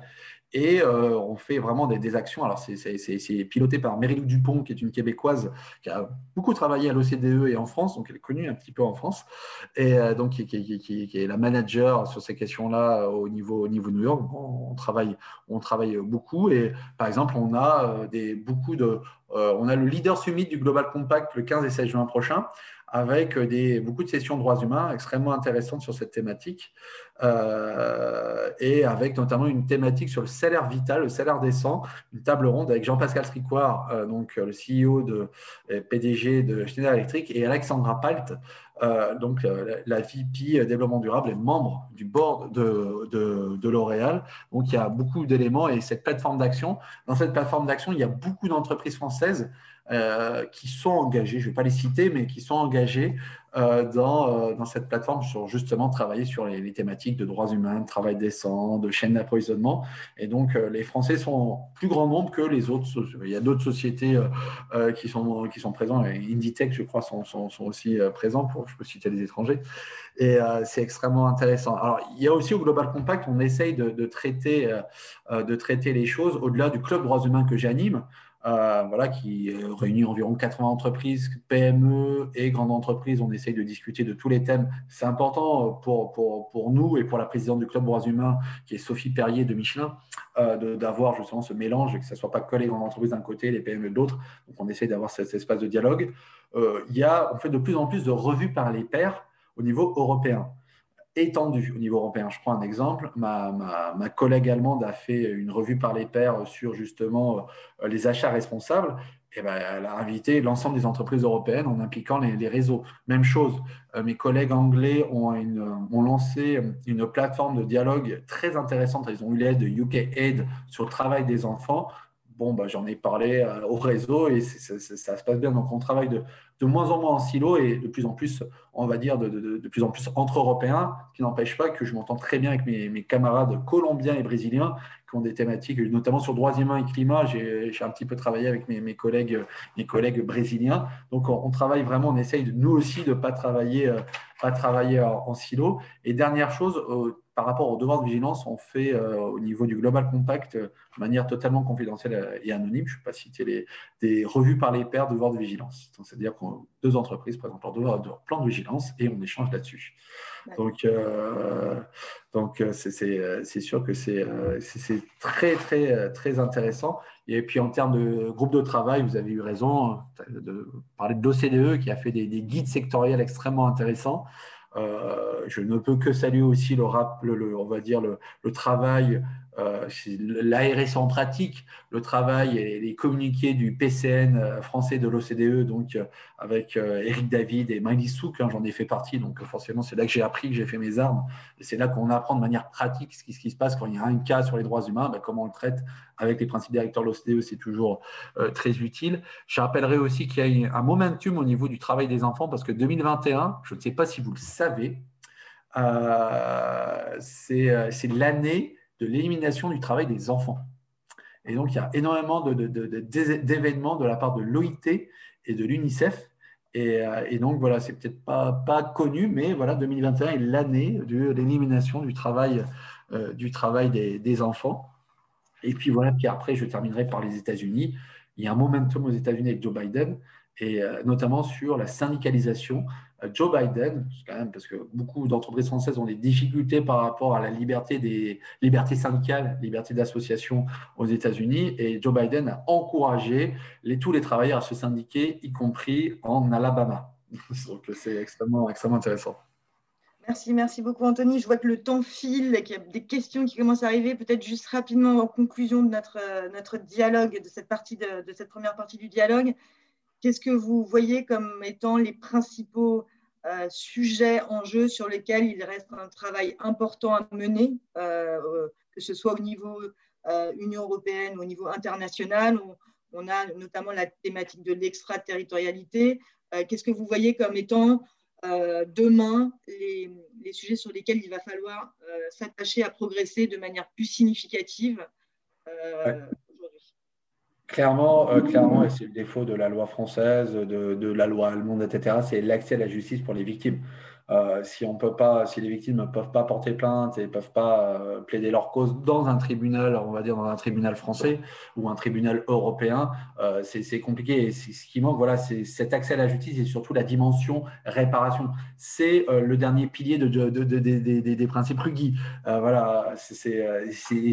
et euh, on fait vraiment des, actions. Alors, c'est piloté par Mérylou Dupont, qui est une Québécoise qui a beaucoup travaillé à l'OCDE et en France, donc elle est connue un petit peu en France, et euh, donc qui, est la manager sur ces questions-là au niveau, au New York. On, travaille, on travaille beaucoup et par exemple, on a euh, beaucoup de. on a le Leader Summit du Global Compact le 15 et 16 juin prochain avec des, beaucoup de sessions de droits humains extrêmement intéressantes sur cette thématique, euh, et avec notamment une thématique sur le salaire vital, le salaire décent, une table ronde avec Jean-Pascal Tricoire, euh, donc le CEO de PDG de Schneider Electric, et Alexandra Palt, euh, donc la, VP développement durable et membre du board de, de L'Oréal. Donc il y a beaucoup d'éléments et cette plateforme d'action, dans cette plateforme d'action, il y a beaucoup d'entreprises françaises qui sont engagés, je ne vais pas les citer, mais qui sont engagés dans, dans, cette plateforme sur justement travailler sur les, thématiques de droits humains, de travail décent, de chaîne d'approvisionnement. Et donc, les Français sont plus grand nombre que les autres. Il y a d'autres sociétés qui, sont, qui sont. Inditech, je crois, sont, aussi présents, pour, je peux citer les étrangers. Et c'est extrêmement intéressant. Alors, il y a aussi au Global Compact, on essaye de traiter les choses au-delà du club droits humains que j'anime. Euh, voilà, qui réunit environ 80 entreprises, PME et grandes entreprises. On essaye de discuter de tous les thèmes. C'est important pour, pour, pour, nous et pour la présidente du Club Droits Humains, qui est Sophie Perrier de Michelin, euh, d'avoir justement ce mélange et que ce ne soit pas que les grandes entreprises d'un côté, les PME de l'autre. Donc, on essaye d'avoir cet, espace de dialogue. Euh, il y a, on fait de plus en plus de revues par les pairs au niveau européen étendue au niveau européen. Je prends un exemple. Ma, ma, collègue allemande a fait une revue par les pairs sur justement euh, les achats responsables. Et ben, elle a invité l'ensemble des entreprises européennes en impliquant les, réseaux. Même chose, euh, mes collègues anglais ont, une, ont, lancé une plateforme de dialogue très intéressante. Ils ont eu l'aide de UK Aid sur le travail des enfants. Bon, ben, j'en ai parlé euh, au réseau et ça se passe bien. Donc, on travaille de, moins en moins en silo et de plus en plus, on va dire, de, plus en plus entre Européens, ce qui n'empêche pas que je m'entends très bien avec mes, camarades colombiens et brésiliens qui ont des thématiques, notamment sur droits humains et climat. J'ai un petit peu travaillé avec mes, collègues, brésiliens. Donc, on, travaille vraiment, on essaye, nous aussi, de ne pas travailler, euh, pas travailler en, silo. Et dernière chose, par rapport au devoir de vigilance, on fait euh, au niveau du Global Compact de manière totalement confidentielle et anonyme. Je ne vais pas citer les, des revues par les pairs de devoir de vigilance. C'est-à-dire que deux entreprises présentent leur, plan de vigilance et on échange là-dessus. Donc, euh, donc euh, c'est sûr que c'est très, très, très intéressant. Et puis, en termes de groupe de travail, vous avez eu raison de parler de l'OCDE qui a fait des, des guides sectoriels extrêmement intéressants. Euh, je ne peux que saluer aussi le, rap, le, on va dire le, le travail l'ARS en pratique, le travail et les communiqués du PCN euh, français de l'OCDE, donc euh, avec Eric David et Miley Souk, hein, j'en ai fait partie, donc forcément c'est là que j'ai appris, que j'ai fait mes armes, c'est là qu'on apprend de manière pratique ce qui, ce qui, se passe quand il y a un cas sur les droits humains, ben, comment on le traite avec les principes directeurs de l'OCDE, c'est toujours très utile. Je rappellerai aussi qu'il y a un momentum au niveau du travail des enfants, parce que 2021, je ne sais pas si vous le savez, c'est l'année de l'élimination du travail des enfants. Et donc, il y a énormément d'événements de, de, la part de l'OIT et de l'UNICEF. Et, euh, et, donc, voilà, c'est peut-être pas, pas connu, mais voilà, 2021 est l'année de l'élimination du travail, euh, du travail des, des, enfants. Et puis voilà, puis après, je terminerai par les États-Unis. Il y a un momentum aux États-Unis avec Joe Biden, et euh, notamment sur la syndicalisation. Euh, Joe Biden, parce que beaucoup d'entreprises françaises ont des difficultés par rapport à la liberté des libertés syndicales, liberté d'association aux États-Unis, et Joe Biden a encouragé tous les travailleurs à se syndiquer, y compris en Alabama. [laughs] Donc c'est extrêmement, intéressant. Merci, merci beaucoup Anthony. Je vois que le temps file, qu'il y a des questions qui commencent à arriver. Peut-être juste rapidement en conclusion de notre, notre dialogue, de cette, partie de cette première partie du dialogue. Qu'est-ce que vous voyez comme étant les principaux euh, sujets en jeu sur lesquels il reste un travail important à mener, euh, euh, que ce soit au niveau Union européenne ou au niveau international on a notamment la thématique de l'extraterritorialité. Qu'est-ce que vous voyez comme étant demain les, sujets sur lesquels il va falloir s'attacher à progresser de manière plus significative Clairement, euh, clairement, et c'est le défaut de la loi française, de, la loi allemande, etc., c'est l'accès à la justice pour les victimes. Euh, si on peut pas, si les victimes ne peuvent pas porter plainte et ne peuvent pas euh, plaider leur cause dans un tribunal, on va dire dans un tribunal français ou un tribunal européen, c'est compliqué. Et ce qui manque, voilà, c'est cet accès à la justice et surtout la dimension réparation. C'est le dernier pilier de, de, de, des principes Ruggie. voilà, c'est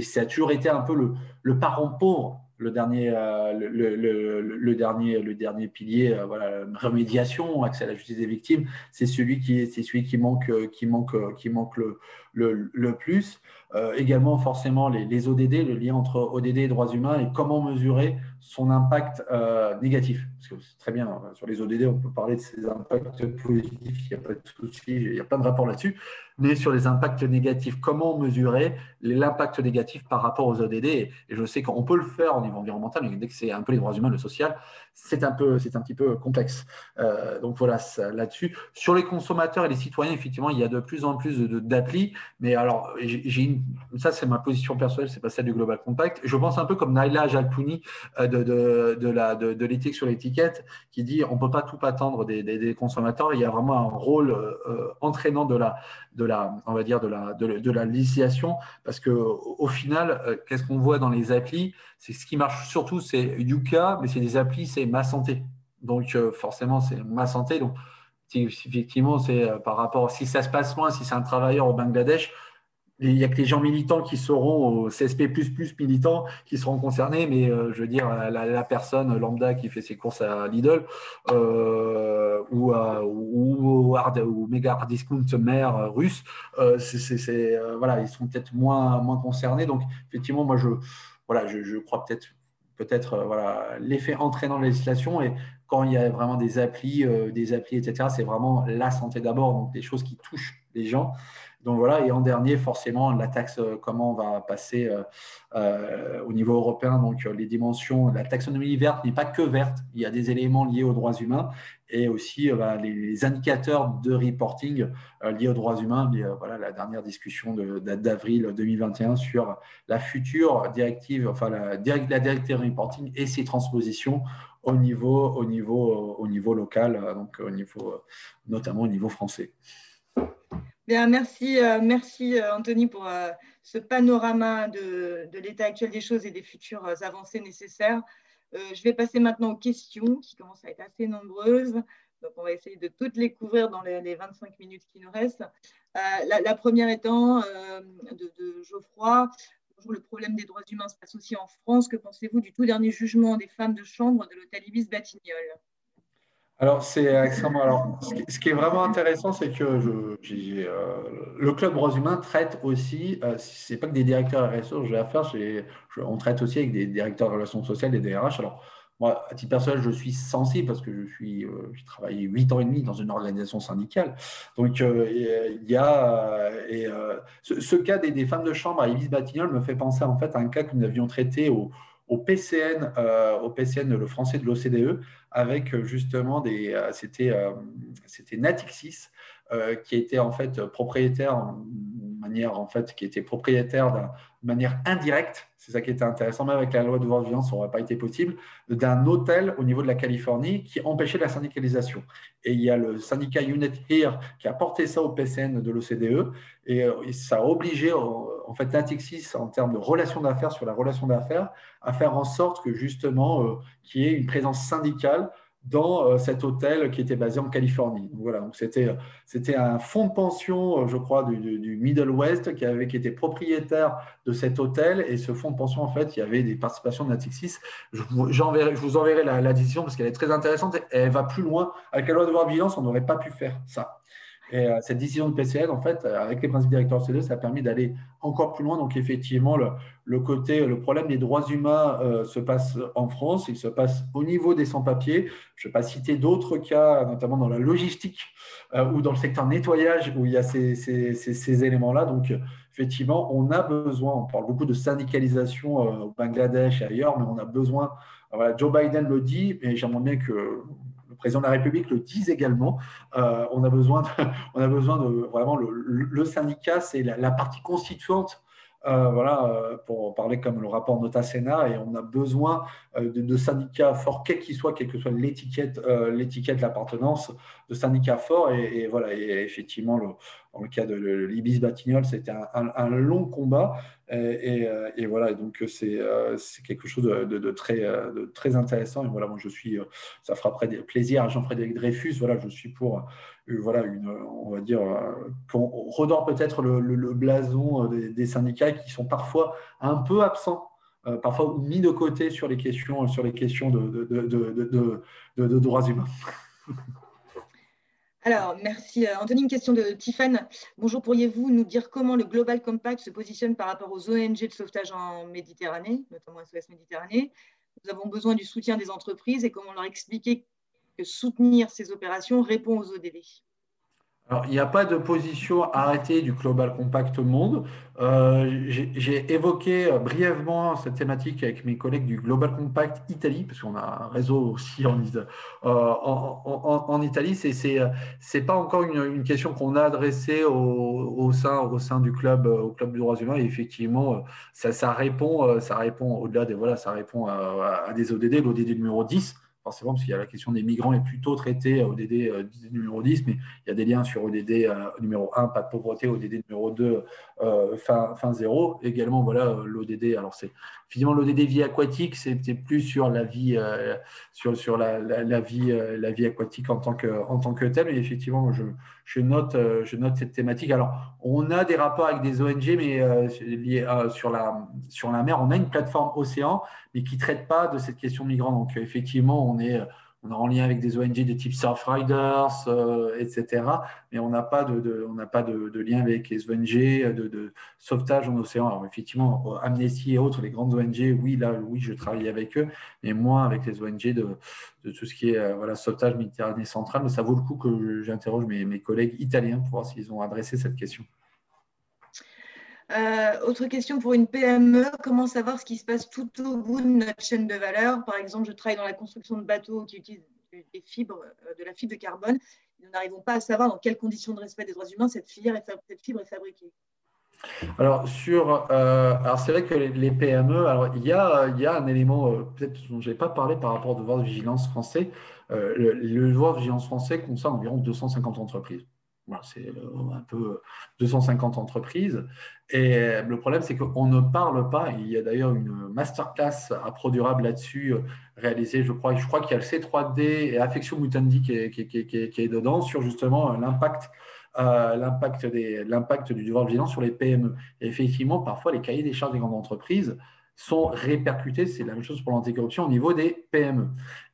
ça a toujours été un peu le parent pauvre le dernier, euh, le, dernier, le dernier pilier, euh, voilà, remédiation, accès à la justice des victimes, c'est celui qui c'est celui qui manque, qui manque, qui manque le, le, plus. Euh, également, forcément, les, ODD, le lien entre ODD et droits humains et comment mesurer son impact euh, négatif. Parce que c'est très bien, hein, sur les ODD, on peut parler de ses impacts positifs, il n'y a pas de souci, il y a plein de rapports là-dessus. Mais sur les impacts négatifs, comment mesurer l'impact négatif par rapport aux ODD Et je sais qu'on peut le faire au niveau environnemental, mais dès que c'est un peu les droits humains, le social, c'est un, peu, un petit peu complexe. Euh, donc voilà, là-dessus. Sur les consommateurs et les citoyens, effectivement, il y a de plus en plus d'applis. Mais alors, ça, c'est ma position personnelle, c'est pas celle du Global Compact. Je pense un peu comme Naila Jalpouni euh, de, de, de, l'éthique sur qui dit on peut pas tout attendre des, consommateurs. Il y a vraiment un rôle euh, entraînant de la, de la, on va dire, de la, de, la parce que au final, qu'est-ce qu'on voit dans les applis? C'est ce qui marche surtout, c'est Yuka, mais c'est des applis, c'est ma santé. Donc, euh, forcément, c'est ma santé. Donc, effectivement, c'est euh, par rapport, si ça se passe moins, si c'est un travailleur au Bangladesh, il n'y a que les gens militants qui seront au CSP militants qui seront concernés, mais euh, je veux dire, la, personne lambda qui fait ses courses à Lidl ou, ou, ou, méga hard discount mère russe, c'est, voilà, ils sont peut-être moins, moins concernés. Donc, effectivement, moi, je, voilà, je, crois peut-être peut-être euh, voilà, l'effet entraînant de la législation. Et quand il y a vraiment des applis, euh, des applis, etc., c'est vraiment la santé d'abord, donc des choses qui touchent les gens. Donc voilà, et en dernier, forcément, la taxe, euh, comment on va passer au niveau européen, donc les dimensions, la taxonomie verte n'est pas que verte, il y a des éléments liés aux droits humains et aussi euh, bah, les, indicateurs de reporting euh, liés aux droits humains. Euh, voilà la dernière discussion d'avril 2021 sur la future directive, enfin la, directive reporting et ses transpositions au niveau, au niveau, au niveau local, donc au niveau, notamment au niveau français. Bien, merci, merci Anthony pour ce panorama de, de l'état actuel des choses et des futures avancées nécessaires. Euh, je vais passer maintenant aux questions qui commencent à être assez nombreuses. Donc, on va essayer de toutes les couvrir dans les, 25 minutes qui nous restent. Euh, la, première étant euh, de, Geoffroy. Le problème des droits humains se passe aussi en France. Que pensez-vous du tout dernier jugement des femmes de chambre de l'hôtel Ibis Batignolles alors, c'est. Alors, ce qui est vraiment intéressant, c'est que euh, le club droits humains traite aussi, euh, c'est pas que des directeurs RSE, j'ai affaire, on traite aussi avec des directeurs de relations sociales, des DRH. Alors, moi, à titre personnel, je suis sensible parce que je suis, euh, j'ai travaillé huit ans et demi dans une organisation syndicale. Donc, il y a et, ce, cas des, femmes de chambre à Ibis Batignolles me fait penser en fait à un cas que nous avions traité au au PCN, euh, au PCN, le français de l'OCDE, avec euh, justement des, euh, c'était, Natixis qui était en fait propriétaire, manière en fait qui était propriétaire de manière indirecte, c'est ça qui était intéressant, même avec la loi de violence, ça n'aurait pas été possible, d'un hôtel au niveau de la Californie qui empêchait la syndicalisation. Et il y a le syndicat Unit Here qui a porté ça au PCN de l'OCDE et, ça a obligé en fait Natixis en termes de relation d'affaires sur la relation d'affaires à faire en sorte que justement euh, qu'il y ait une présence syndicale dans euh, cet hôtel qui était basé en Californie. voilà, donc c'était c'était un fonds de pension, euh, je crois, du, Middle West qui avait était propriétaire de cet hôtel et ce fonds de pension en fait, il y avait des participations de Natixis. Je, vous enverrai la, décision parce qu'elle est très intéressante. Elle va plus loin. Avec la loi de vigilance, on n'aurait pas pu faire ça. Et euh, cette décision de PCL, en fait, euh, avec les principes directeurs C2, ça a permis d'aller encore plus loin. Donc, effectivement, le, côté, le problème des droits humains euh, se passe en France, il se passe au niveau des sans-papiers. Je ne vais pas citer d'autres cas, notamment dans la logistique ou dans le secteur nettoyage, où il y a ces, éléments-là. Donc, effectivement, on a besoin, on parle beaucoup de syndicalisation au Bangladesh et ailleurs, mais on a besoin, voilà, Joe Biden le dit, et j'aimerais bien que président de la République le disent également. Euh, on, a besoin de, [laughs] on a besoin de vraiment le, syndicat, c'est la, partie constituante euh, voilà, euh, pour parler comme le rapport Nota Sena, et on a besoin de, syndicats forts, quel qu'il soit, quelle que soit l'étiquette, l'étiquette, l'appartenance, de syndicats forts. Et, voilà, et effectivement, le, dans le cas de l'Ibis Batignolles, c'était un, long combat. Et, et, voilà, donc euh, c'est quelque chose de, très, de très intéressant. Et voilà, moi je suis, euh, ça fera plaisir à Jean-Frédéric Dreyfus. Voilà, je suis pour, euh, voilà, une, on va dire, qu'on redore peut-être le, blason des, syndicats qui sont parfois un peu absents. parfois mis de côté sur les questions, sur les questions de, de droits humains. [laughs] Alors, merci. Euh, Anthony, une question de Tiffany. Bonjour, pourriez-vous nous dire comment le Global Compact se positionne par rapport aux ONG de sauvetage en Méditerranée, notamment SOS Méditerranée? Nous avons besoin du soutien des entreprises et comment leur expliquer que soutenir ces opérations répond aux ODD alors, il n'y a pas de position arrêtée du Global Compact Monde. Euh, j'ai évoqué brièvement cette thématique avec mes collègues du Global Compact Italie, parce qu'on a un réseau aussi en, euh, Italie. Ce n'est pas encore une, question qu'on a adressée au, sein, au sein du club, au club du droits humains. Et effectivement, ça, ça répond, ça répond au-delà des voilà, ça répond à, à des ODD, l'ODD numéro 10 forcément, parce qu'il y a la question des migrants est plutôt traitée au ODD euh, numéro 10, mais il y a des liens sur ODD euh, numéro 1, pas de pauvreté, ODD numéro 2, euh, fin, fin 0. Également, voilà, l'ODD, alors c'est finalement l'ODD vie aquatique, c'était plus sur la vie, sur, sur la, la, vie, la vie aquatique en tant que, en tant que telle, mais effectivement, je, je, note, je note cette thématique. Alors, on a des rapports avec des ONG, mais liés, sur, la, sur la mer, on a une plateforme Océan, mais qui ne traite pas de cette question migrant. Donc, effectivement, on est, on est en lien avec des ONG de type Surfriders, euh, etc. Mais on n'a pas, de, pas de, lien avec les ONG de, sauvetage en océan. Alors, effectivement, Amnesty et autres, les grandes ONG, oui, là, oui, je travaille avec eux, mais moins avec les ONG de, tout ce qui est euh, voilà, sauvetage Méditerranée centrale. Mais ça vaut le coup que j'interroge mes, mes collègues italiens pour voir s'ils ont adressé cette question. Euh, autre question pour une PME, comment savoir ce qui se passe tout au bout de notre chaîne de valeur? Par exemple, je travaille dans la construction de bateaux qui utilisent des fibres, euh, de la fibre de carbone. Nous n'arrivons pas à savoir dans quelles conditions de respect des droits humains cette, fibre est, fabriquée. Alors, sur, euh, alors c'est vrai que les, PME, alors il y a, il y a un élément peut-être dont je n'ai pas parlé par rapport au devoir de vigilance français. le, le, devoir de vigilance français concerne environ 250 entreprises c'est euh, un peu 250 entreprises. Et le problème, c'est qu'on ne parle pas. Il y a d'ailleurs une masterclass à Produrable là-dessus, euh, réalisée, je crois. Je crois qu'il y a le C3D et Affection Mutendi qui est, qui, qui, qui est, dedans sur justement l'impact. Euh, l'impact du devoir de vigilance sur les PME. Et effectivement, parfois, les cahiers des charges des grandes entreprises sont répercutés, c'est la même chose pour l'anticorruption, au niveau des PME.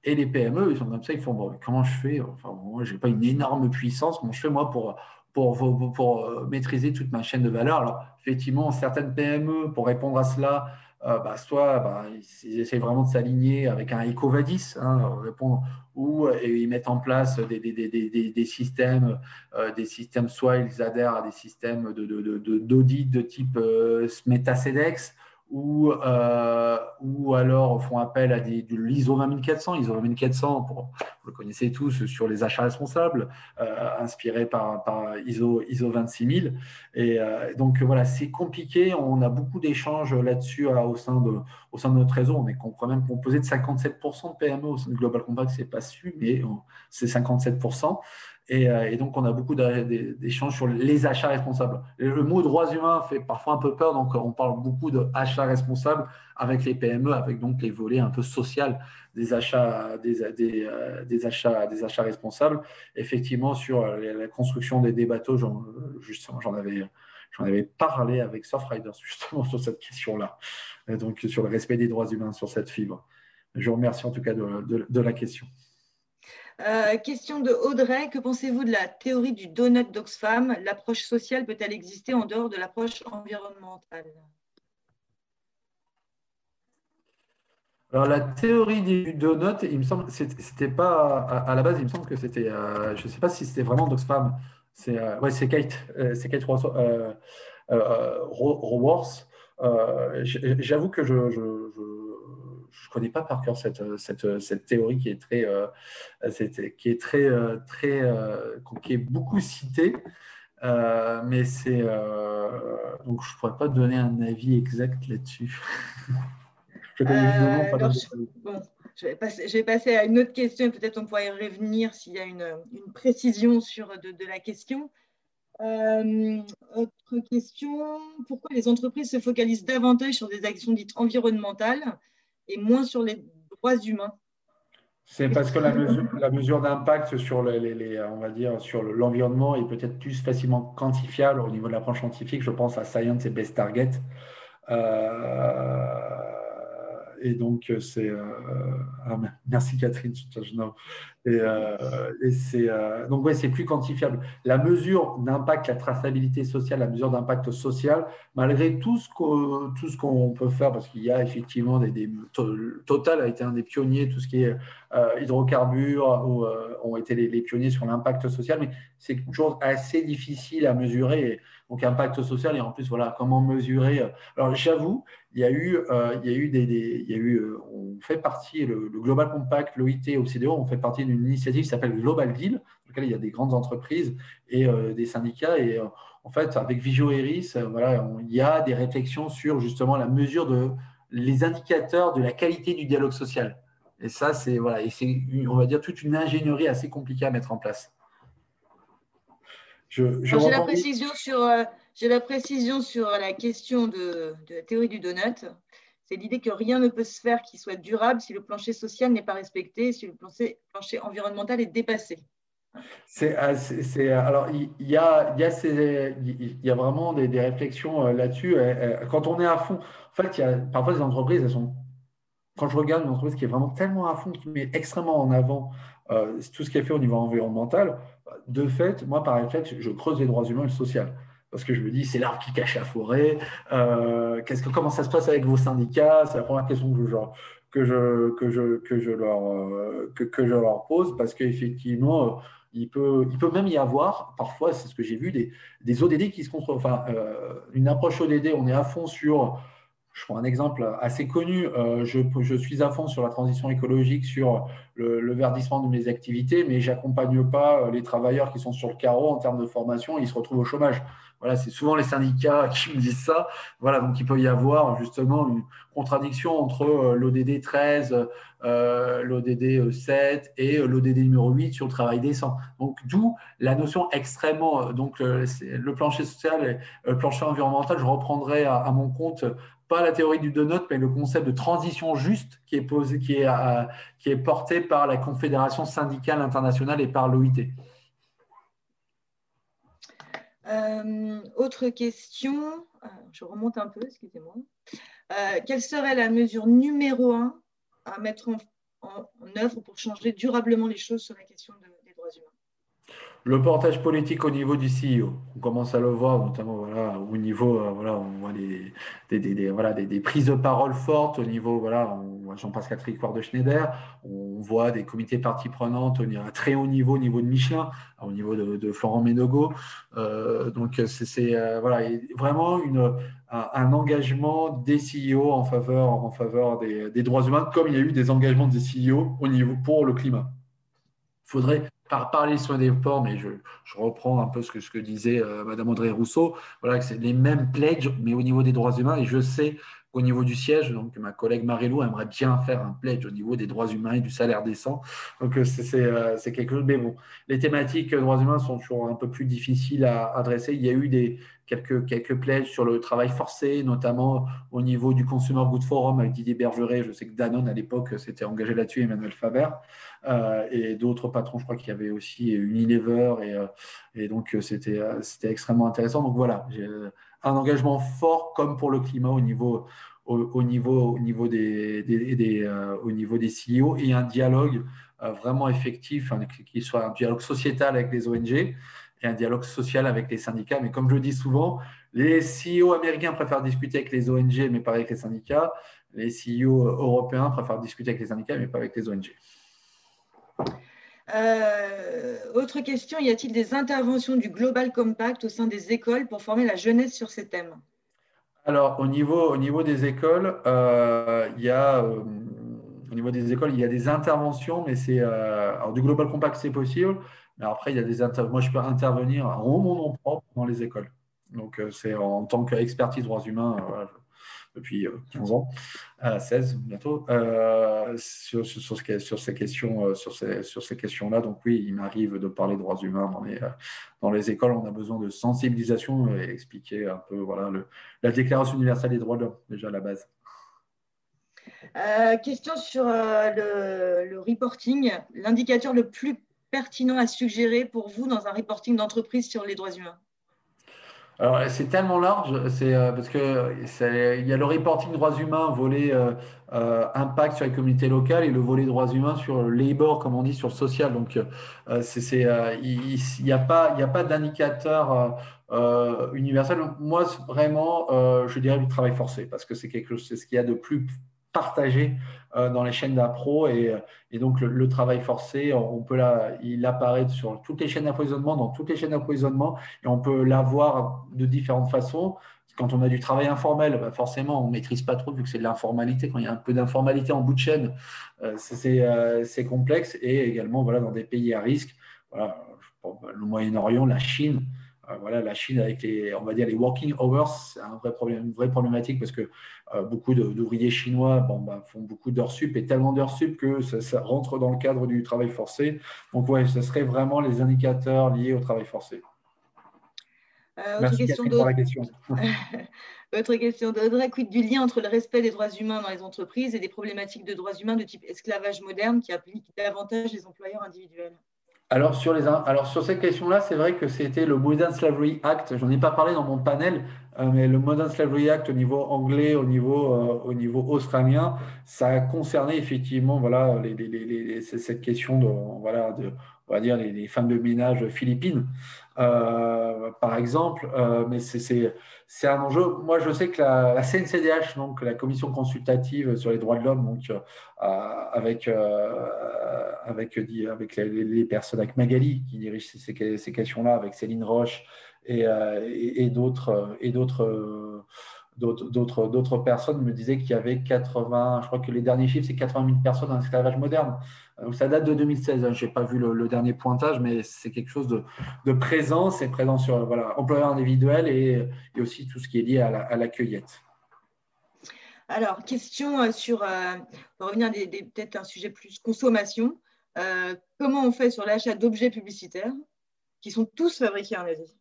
Et les PME, ils sont comme ça, ils font bon, comment je fais? Enfin, moi, je n'ai pas une énorme puissance, comment je fais moi pour, pour, pour, euh, maîtriser toute ma chaîne de valeur? Alors, effectivement, certaines PME, pour répondre à cela, euh, bah, soit bah, ils essaient vraiment de s'aligner avec un EcoVadis, hein, répondre, ou et ils mettent en place des, des, des, des systèmes, euh, des systèmes, soit ils adhèrent à des systèmes d'audit de, de, de, type MetaCedex, ou, euh, ou alors font appel à des, de l'ISO 20400. ISO 20400, pour, vous le connaissez tous, sur les achats responsables, euh, inspiré par, par, ISO, ISO 26000. Et euh, donc voilà, c'est compliqué. On a beaucoup d'échanges là-dessus au, sein de, au sein de notre réseau. On est quand même composé de 57% de PME au sein de Global Compact, c'est pas su, mais c'est 57%. Euh, et, donc, on a beaucoup d'échanges sur les achats responsables. Le mot droits humains fait parfois un peu peur, donc on parle beaucoup d'achats responsables avec les PME, avec donc les volets un peu sociaux des achats, des, euh, achats, des achats responsables. Effectivement, sur la construction des, bateaux, justement, j'en avais, j'en avais parlé avec Surfriders justement [laughs] sur cette question-là, donc sur le respect des droits humains sur cette fibre. Je vous remercie en tout cas de la question. Euh, question de Audrey, que pensez-vous de la théorie du donut d'Oxfam? L'approche sociale peut-elle exister en dehors de l'approche environnementale? Alors la théorie du donut, il me semble, c'était pas à, la base, il me semble que c'était, euh, je ne sais pas si c'était vraiment d'Oxfam. C'est euh, ouais, c'est Kate, c'est Kate. J'avoue que je ne connais pas par cœur cette, cette, cette, théorie qui est très, euh, qui est très, euh, très, euh, qui est beaucoup citée, mais c'est donc je ne pourrais pas donner un avis exact là-dessus. [laughs] je, vais passer, à une autre question peut-être on pourrait y revenir s'il y a une, une précision sur de, de la question. autre question, pourquoi les entreprises se focalisent davantage sur des actions dites environnementales et moins sur les droits humains c'est parce que la mesure, d'impact sur les, on va dire sur l'environnement est peut-être plus facilement quantifiable au niveau de l'approche scientifique. Je pense à Science et Best Target. Euh, et donc c'est euh, ah, merci Catherine. Et, euh, c'est euh, donc ouais, c'est plus quantifiable. La mesure d'impact, la traçabilité sociale, la mesure d'impact social, malgré tout ce qu'on tout ce qu'on peut faire, parce qu'il y a effectivement des, Total a été un des pionniers, tout ce qui est euh, hydrocarbures ont été les, pionniers sur l'impact social, mais c'est toujours assez difficile à mesurer. donc impact social et en plus voilà comment mesurer. Alors j'avoue, il y a eu, il y a eu des, il y a eu, on fait partie le, Global Compact, l'OIT, OCDE, on fait partie d'une initiative qui s'appelle Global Deal, dans laquelle il y a des grandes entreprises et euh, des syndicats. Et euh, en fait, avec Vigio Eris, euh, voilà, il y a des réflexions sur justement la mesure de les indicateurs de la qualité du dialogue social. Et ça, c'est voilà, et c'est on va dire toute une ingénierie assez compliquée à mettre en place. J'ai la précision sur j'ai la précision sur la question de, de la théorie du donut. C'est l'idée que rien ne peut se faire qui soit durable si le plancher social n'est pas respecté, si le plancher, plancher environnemental est dépassé. C'est, alors il y, a, y a y a vraiment des, réflexions euh, là-dessus. Euh, euh, quand on est à fond, en fait, y a parfois des entreprises, elles sont. Quand je regarde une entreprise qui est vraiment tellement à fond, qui met extrêmement en avant tout ce qui est fait au niveau environnemental, de fait, moi par réflexe, je creuse les droits humains et le social parce que je me dis, c'est l'arbre qui cache la forêt. Euh, qu'est-ce que, comment ça se passe avec vos syndicats? C'est la première question que je, leur, euh, pose, parce qu'effectivement, euh, il peut, il peut même y avoir, parfois, c'est ce que j'ai vu, des, des ODD qui se contre. Enfin, une approche ODD, on est à fond sur. Je prends un exemple assez connu. je, je, suis à fond sur la transition écologique, sur le, verdissement de mes activités, mais j'accompagne pas les travailleurs qui sont sur le carreau en termes de formation, ils se retrouvent au chômage. Voilà, c'est souvent les syndicats [laughs] qui me disent ça. Voilà, donc il peut y avoir justement une contradiction entre euh, l'ODD 13, euh, l'ODD 7 et euh, l'ODD numéro 8 sur le travail décent. Donc d'où la notion extrêmement, donc le plancher social et le plancher environnemental, je reprendrai à, mon compte pas la théorie du donut, mais le concept de transition juste qui est, posé, qui est, qui est porté par la Confédération syndicale internationale et par l'OIT. Euh, autre question, je remonte un peu, excusez-moi. Euh, quelle serait la mesure numéro un à mettre en, œuvre pour changer durablement les choses sur la question humains le portage politique au niveau du CEO, on commence à le voir, notamment voilà, au niveau, euh, voilà, on voit des, voilà, des, prises de parole fortes au niveau, voilà, on voit Jean-Pascal Tricouard de Schneider, on voit des comités parties prenantes à très haut niveau, au niveau de Michelin, au niveau de, Florent Ménogo. Euh, donc, c'est euh, voilà, vraiment une, un, engagement des CEO en faveur, en faveur des, des droits humains, comme il y a eu des engagements des CEO au niveau pour le climat. Il faudrait par parler sur des ports, mais je, reprends un peu ce que, ce que disait euh, Madame André Rousseau, voilà, que c'est les mêmes pledges, mais au niveau des droits humains, et je sais qu'au niveau du siège, donc ma collègue Marilou aimerait bien faire un pledge au niveau des droits humains et du salaire décent. Donc euh, euh, c'est quelque chose, mais bon, les thématiques droits humains sont toujours un peu plus difficiles à adresser. Il y a eu des, quelques, quelques pledges sur le travail forcé, notamment au niveau du Consumer Good Forum avec Didier Bergeret. Je sais que Danone, à l'époque, s'était engagé là-dessus, Emmanuel Faber, euh, et d'autres patrons, je crois qu'il y avait aussi Unilever, et, euh, et donc euh, c'était extrêmement intéressant. Donc voilà, un engagement fort comme pour le climat au niveau, au, niveau, au niveau, des, des, au niveau des CEO et un dialogue vraiment effectif, hein, qui soit un dialogue sociétal avec les ONG et un dialogue social avec les syndicats. Mais comme je le dis souvent, les CEO américains préfèrent discuter avec les ONG, mais pas avec les syndicats. Les CEO européens préfèrent discuter avec les syndicats, mais pas avec les ONG. Euh, autre question, y a-t-il des interventions du Global Compact au sein des écoles pour former la jeunesse sur ces thèmes? Alors, au niveau, au niveau des écoles, euh, il y a, euh, au niveau des écoles, il y a des interventions, mais c'est du Global Compact, c'est possible, mais après, il y a des moi, je peux intervenir en mon nom propre dans les écoles. Donc, c'est en tant qu'expertise droits humains depuis 15 euh, ans, 16 bientôt, sur, sur, sur, ces questions, sur ces, sur ces questions-là. Donc, oui, il m'arrive de parler droits humains dans les, dans les écoles. On a besoin de sensibilisation et expliquer un peu voilà, le, la Déclaration universelle des droits de l'homme, déjà à la base. question sur le, le, reporting. L'indicateur le plus pertinent à suggérer pour vous dans un reporting d'entreprise sur les droits humains? Alors, c'est tellement large, c'est euh, parce que il y a le reporting droits humains, volet euh, euh, impact sur les communautés locales et le volet droits humains sur le labor, comme on dit, sur le social. Donc, c'est, il n'y a pas, il a pas d'indicateur universel. Moi, vraiment, je dirais du travail forcé parce que c'est quelque chose, c'est ce qu'il y a de plus partagé euh, dans les chaînes d'appro et, et, donc le, travail forcé, on peut il apparaît sur toutes les chaînes d'approvisionnement, dans toutes les chaînes d'approvisionnement et on peut l'avoir de différentes façons. Quand on a du travail informel, bah, forcément, on ne maîtrise pas trop vu que c'est de l'informalité. Quand il y a un peu d'informalité en bout de chaîne, euh, euh, c'est complexe. Et également, voilà, dans des pays à risque, voilà, le Moyen-Orient, la Chine, euh, voilà, la Chine avec les, on va dire les working hours, c'est un vrai problème, une vraie problématique parce que euh, beaucoup d'ouvriers chinois bon, bah, font beaucoup d'heures sup et tellement d'heures sup que ça, rentre dans le cadre du travail forcé. Donc ouais, ce serait vraiment les indicateurs liés au travail forcé. Euh, Merci question pour la question. [laughs] Autre question d'Audrey, quid du lien entre le respect des droits humains dans les entreprises et des problématiques de droits humains de type esclavage moderne qui appliquent davantage les employeurs individuels? Alors sur, les, alors sur cette question-là, c'est vrai que c'était le Modern Slavery Act. J'en ai pas parlé dans mon panel, euh, mais le Modern Slavery Act au niveau anglais, au niveau, euh, au niveau australien, ça a concerné effectivement voilà, les, les, cette question de, voilà, de, on va dire, les, femmes de ménage philippines, euh, par exemple. mais c'est un enjeu. Moi, je sais que la, CNCDH, donc la Commission consultative sur les droits de l'homme, euh, avec euh, avec les, personnes, avec Magali qui dirige ces, questions-là, avec Céline Roche et, euh, et et d'autres d'autres personnes me disaient qu'il y avait 80, je crois que les derniers chiffres, c'est 80 000 personnes en esclavage moderne. Donc ça date de 2016, hein. je n'ai pas vu le, dernier pointage, mais c'est quelque chose de, de présent, c'est présent sur voilà, employeur individuel et, et, aussi tout ce qui est lié à la, cueillette. Alors, question euh, sur, euh, pour revenir peut-être un sujet plus consommation, euh, comment on fait sur l'achat d'objets publicitaires qui sont tous fabriqués en Asie?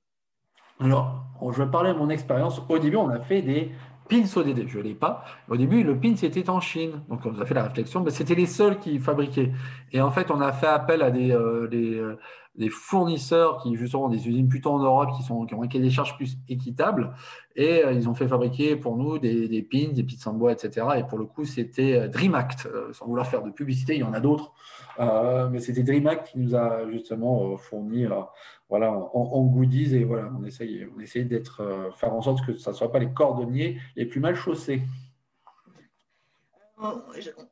Alors, je vais parler de mon expérience. Au début, on a fait des pins ODD. Je ne l'ai pas. Au début, le pin, c'était en Chine. Donc, on a fait la réflexion, mais c'était les seuls qui fabriquaient. Et en fait, on a fait appel à des, euh, euh, des, fournisseurs qui, justement, des usines plutôt en Europe qui, sont, qui ont des charges plus équitables. Et euh, ils ont fait fabriquer pour nous des, des pins, des pins en bois, etc. Et pour le coup, c'était DreamAct. sans vouloir faire de publicité, il y en a d'autres. mais c'était DreamAct qui nous a justement fourni voilà, en, goodies et voilà, on essaye, on essaye d'être, euh, faire en sorte que ce ne soit pas les cordonniers les plus mal chaussés. Euh,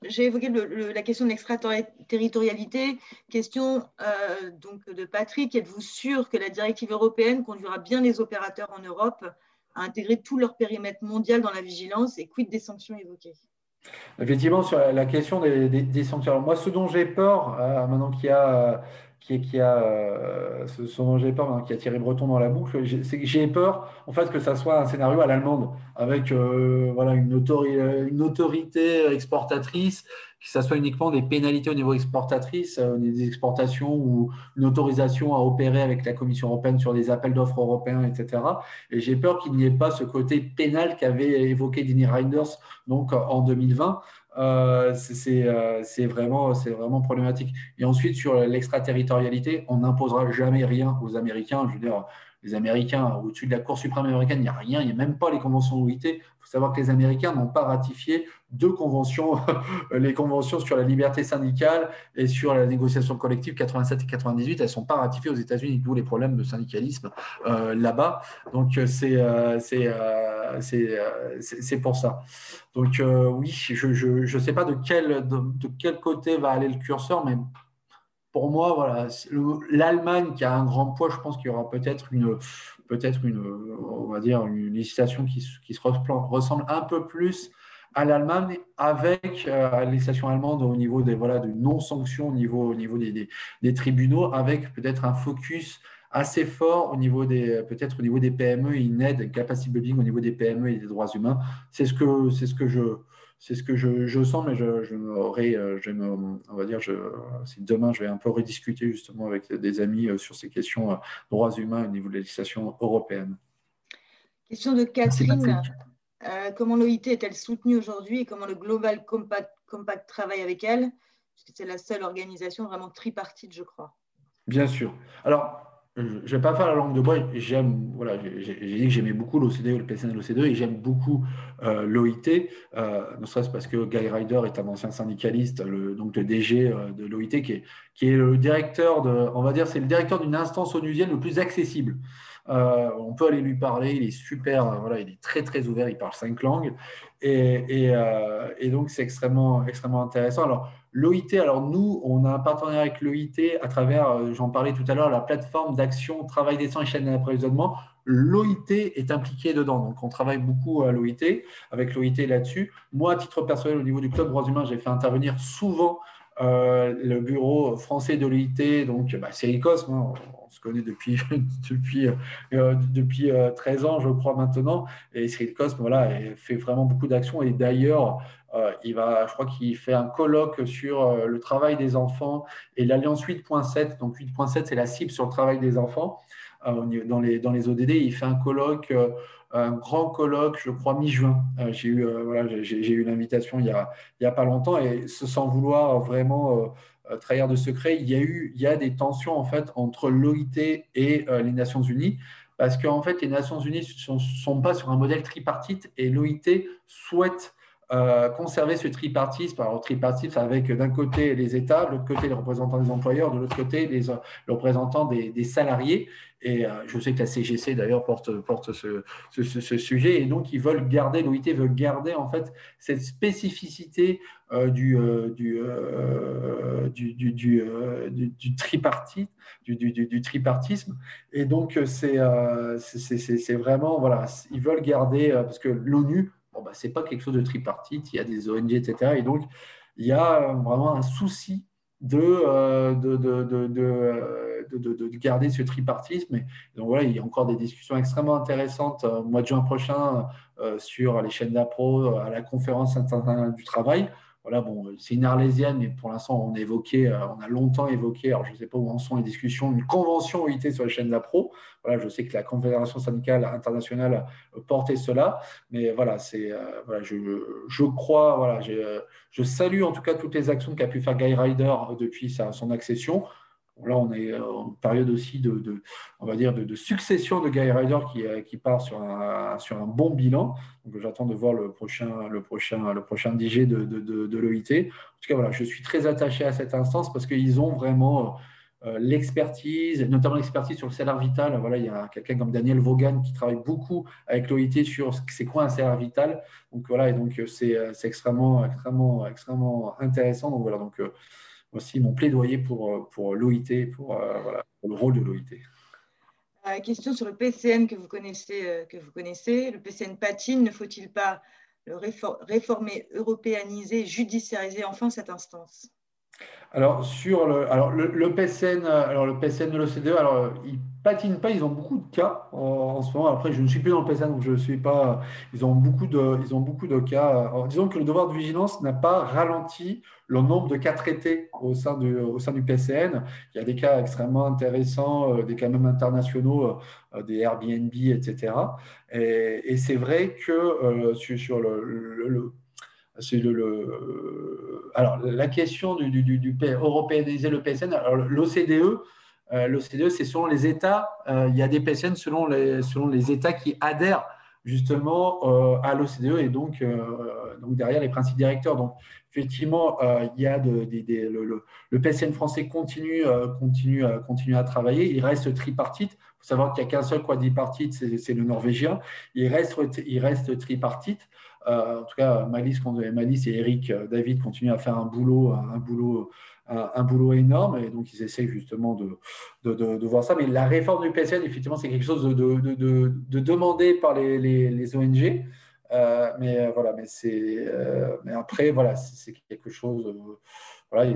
j'ai évoqué la question de l'extraterritorialité. Question euh, donc de Patrick. Êtes-vous sûr que la directive européenne conduira bien les opérateurs en Europe à intégrer tout leur périmètre mondial dans la vigilance et quid des sanctions évoquées? Effectivement, sur la question des, sanctions. moi, ce dont j'ai peur, maintenant qu'il y a qui, a euh, peur, qui a tiré Breton dans la boucle, j'ai peur en fait que ça soit un scénario à l'allemande avec euh, voilà une, une, autorité exportatrice, que ça soit uniquement des pénalités au niveau exportatrice, euh, des exportations ou une autorisation à opérer avec la Commission européenne sur des appels d'offres européens, etc. Et j'ai peur qu'il n'y ait pas ce côté pénal qu'avait évoqué Dini Reinders donc en 2020 euh, euh, c'est vraiment, vraiment problématique. Et ensuite, sur l'extraterritorialité, on n'imposera jamais rien aux Américains. Je veux dire, les Américains, au-dessus de la Cour suprême américaine, il n'y a rien, il n'y a même pas les conventions OIT. Il faut savoir que les Américains n'ont pas ratifié deux conventions, [laughs] les conventions sur la liberté syndicale et sur la négociation collective 87 et 98. Elles ne sont pas ratifiées aux États-Unis, d'où les problèmes de syndicalisme euh, là-bas. Donc, euh, euh, c'est pour ça. Donc, oui, je ne sais pas de quel, de quel côté va aller le curseur, mais pour moi, voilà, l'Allemagne qui a un grand poids, je pense qu'il y aura peut-être une, peut-être une, on va dire, une législation qui, qui se ressemble un peu plus à l'Allemagne avec euh, la législation allemande au niveau des voilà de non-sanction au niveau, au niveau des, tribunaux, avec peut-être un focus assez fort au niveau des peut-être au niveau des PME, une aide, capacity building au niveau des PME et des droits humains. C'est ce que c'est ce que je c'est ce que je, sens, mais je, je euh, je me, on va dire, je, si demain je vais un peu rediscuter justement avec des amis euh, sur ces questions euh, droits humains au niveau de la législation européenne. Question de Catherine. comment l'OIT est-elle soutenue aujourd'hui et comment le Global Compact, Compact travaille avec elle? Parce que c'est la seule organisation vraiment tripartite, je crois. Bien sûr. Alors, je ne vais pas faire la langue de bois. J'aime, voilà, j'ai dit que j'aimais beaucoup l'OCDE, le PSN et l'OCDE, et j'aime beaucoup euh, l'OIT, euh, ne serait-ce parce que Guy Ryder est un ancien syndicaliste, le, donc le DG euh, de l'OIT, qui est, qui est le directeur de, on va dire, c'est le directeur d'une instance onusienne le plus accessible. On peut aller lui parler, il est super, voilà, il est très très ouvert, il parle cinq langues, et, et donc c'est extrêmement, extrêmement intéressant. Alors, L'OIT, alors nous, on a un partenariat avec l'OIT à travers, euh, j'en parlais tout à l'heure, la plateforme d'action travail décent et chaîne d'approvisionnement. L'OIT est impliqué dedans. Donc, on travaille beaucoup à l'OIT, avec l'OIT là-dessus. Moi, à titre personnel, au niveau du Club Droits Humains, j'ai fait intervenir souvent euh, le bureau français de l'OIT, donc bah, c'est hein, connaît depuis, [laughs] depuis, euh, depuis 13 ans, je crois maintenant, et Cyril Cosme voilà, fait vraiment beaucoup d'actions, et d'ailleurs, euh, il va, je crois qu'il fait un colloque sur euh, le travail des enfants et l'Alliance 8.7. Donc 8.7, c'est la cible sur le travail des enfants. Euh, dans, les, dans les ODD, il fait un colloque, un grand colloque, je crois, mi-juin. j'ai eu, voilà, j'ai, eu l'invitation il il a pas longtemps et sans vouloir vraiment trahir de secret, il y a eu il y a des tensions en fait entre l'OIT et les Nations Unies. Parce qu'en fait les Nations Unies ne sont, pas sur un modèle tripartite et l'OIT souhaite euh, conserver ce tripartisme. Alors, tripartisme avec d'un côté les États, de l'autre côté les représentants des employeurs, de l'autre côté les, représentants des, salariés. Et euh, je sais que la CGC d'ailleurs porte, porte ce, sujet. Et donc, ils veulent garder, l'OIT veut garder en fait cette spécificité euh, du, du, du, du, du. Du, tripartisme. Et donc, c'est vraiment, voilà, ils veulent garder, parce que l'ONU bah, ce n'est pas quelque chose de tripartite, il y a des ONG, etc. Et donc, il y a vraiment un souci de, euh, de, de, de, garder ce tripartisme. Donc voilà, il y a encore des discussions extrêmement intéressantes euh, au mois de juin prochain euh, sur les chaînes d'appro à la conférence internationale du travail. Voilà, bon, c'est une arlésienne, mais pour l'instant, on a euh, on a longtemps évoqué, alors je ne sais pas où en sont les discussions, une convention OIT sur les chaînes d'appro. Voilà, je sais que la Confédération syndicale internationale portait cela, mais voilà, c'est, euh, voilà, je, je, crois, voilà, je salue en tout cas toutes les actions qu'a pu faire Guy Ryder depuis son accession. Là, on est en période aussi de, on va dire, de, succession de Guy Ryder qui, euh, part sur un, bon bilan. Donc, j'attends de voir le prochain, le prochain, le prochain DG de, de, l'OIT. En tout cas, voilà, je suis très attaché à cette instance parce qu'ils ont vraiment euh, l'expertise, notamment l'expertise sur le salaire vital. Voilà, il y a quelqu'un comme Daniel Vaughan qui travaille beaucoup avec l'OIT sur c'est quoi un salaire vital. Donc voilà, et donc c'est extrêmement, extrêmement, extrêmement intéressant. Donc voilà, donc aussi mon plaidoyer pour, euh, pour l'OIT, pour, euh, voilà, le rôle de l'OIT. Euh, question sur le PCN que vous connaissez. Que vous connaissez. Le PCN patine, ne faut-il pas le réformer, européaniser, judiciariser enfin cette instance? Alors, sur le, alors le, PCN, alors le PCN de l'OCDE, alors ils patinent pas, ils ont beaucoup de cas en, ce moment. Après, je ne suis plus dans le PCN, donc je ne suis pas. Ils ont beaucoup de, ils ont beaucoup de cas. disons que le devoir de vigilance n'a pas ralenti le nombre de cas traités au sein du, au sein du PCN. Il y a des cas extrêmement intéressants, euh, des cas même internationaux, euh, des Airbnb, etc. Et, c'est vrai que euh, sur, le alors, la question du, du, européaniser le PSN. L'OCDE, euh, l'OCDE, c'est selon les États. Euh, il y a des PSN selon les, selon les États qui adhèrent justement euh, à l'OCDE et donc, donc derrière les principes directeurs. Donc, effectivement, il y a le, PSN français continue, continue, continue à travailler. Il reste tripartite. Il faut savoir qu'il n'y a qu'un seul quadripartite, c'est le norvégien. Il reste, il reste tripartite. Euh, en tout cas, Malice, et Eric euh, David continuent à faire un boulot, un boulot, un, boulot énorme. Et donc, ils essaient justement de, de, voir ça. Mais la réforme du PSN, effectivement, c'est quelque chose de, demandé par les, ONG. Euh, mais voilà, mais c'est, mais après, voilà, c'est quelque chose. voilà,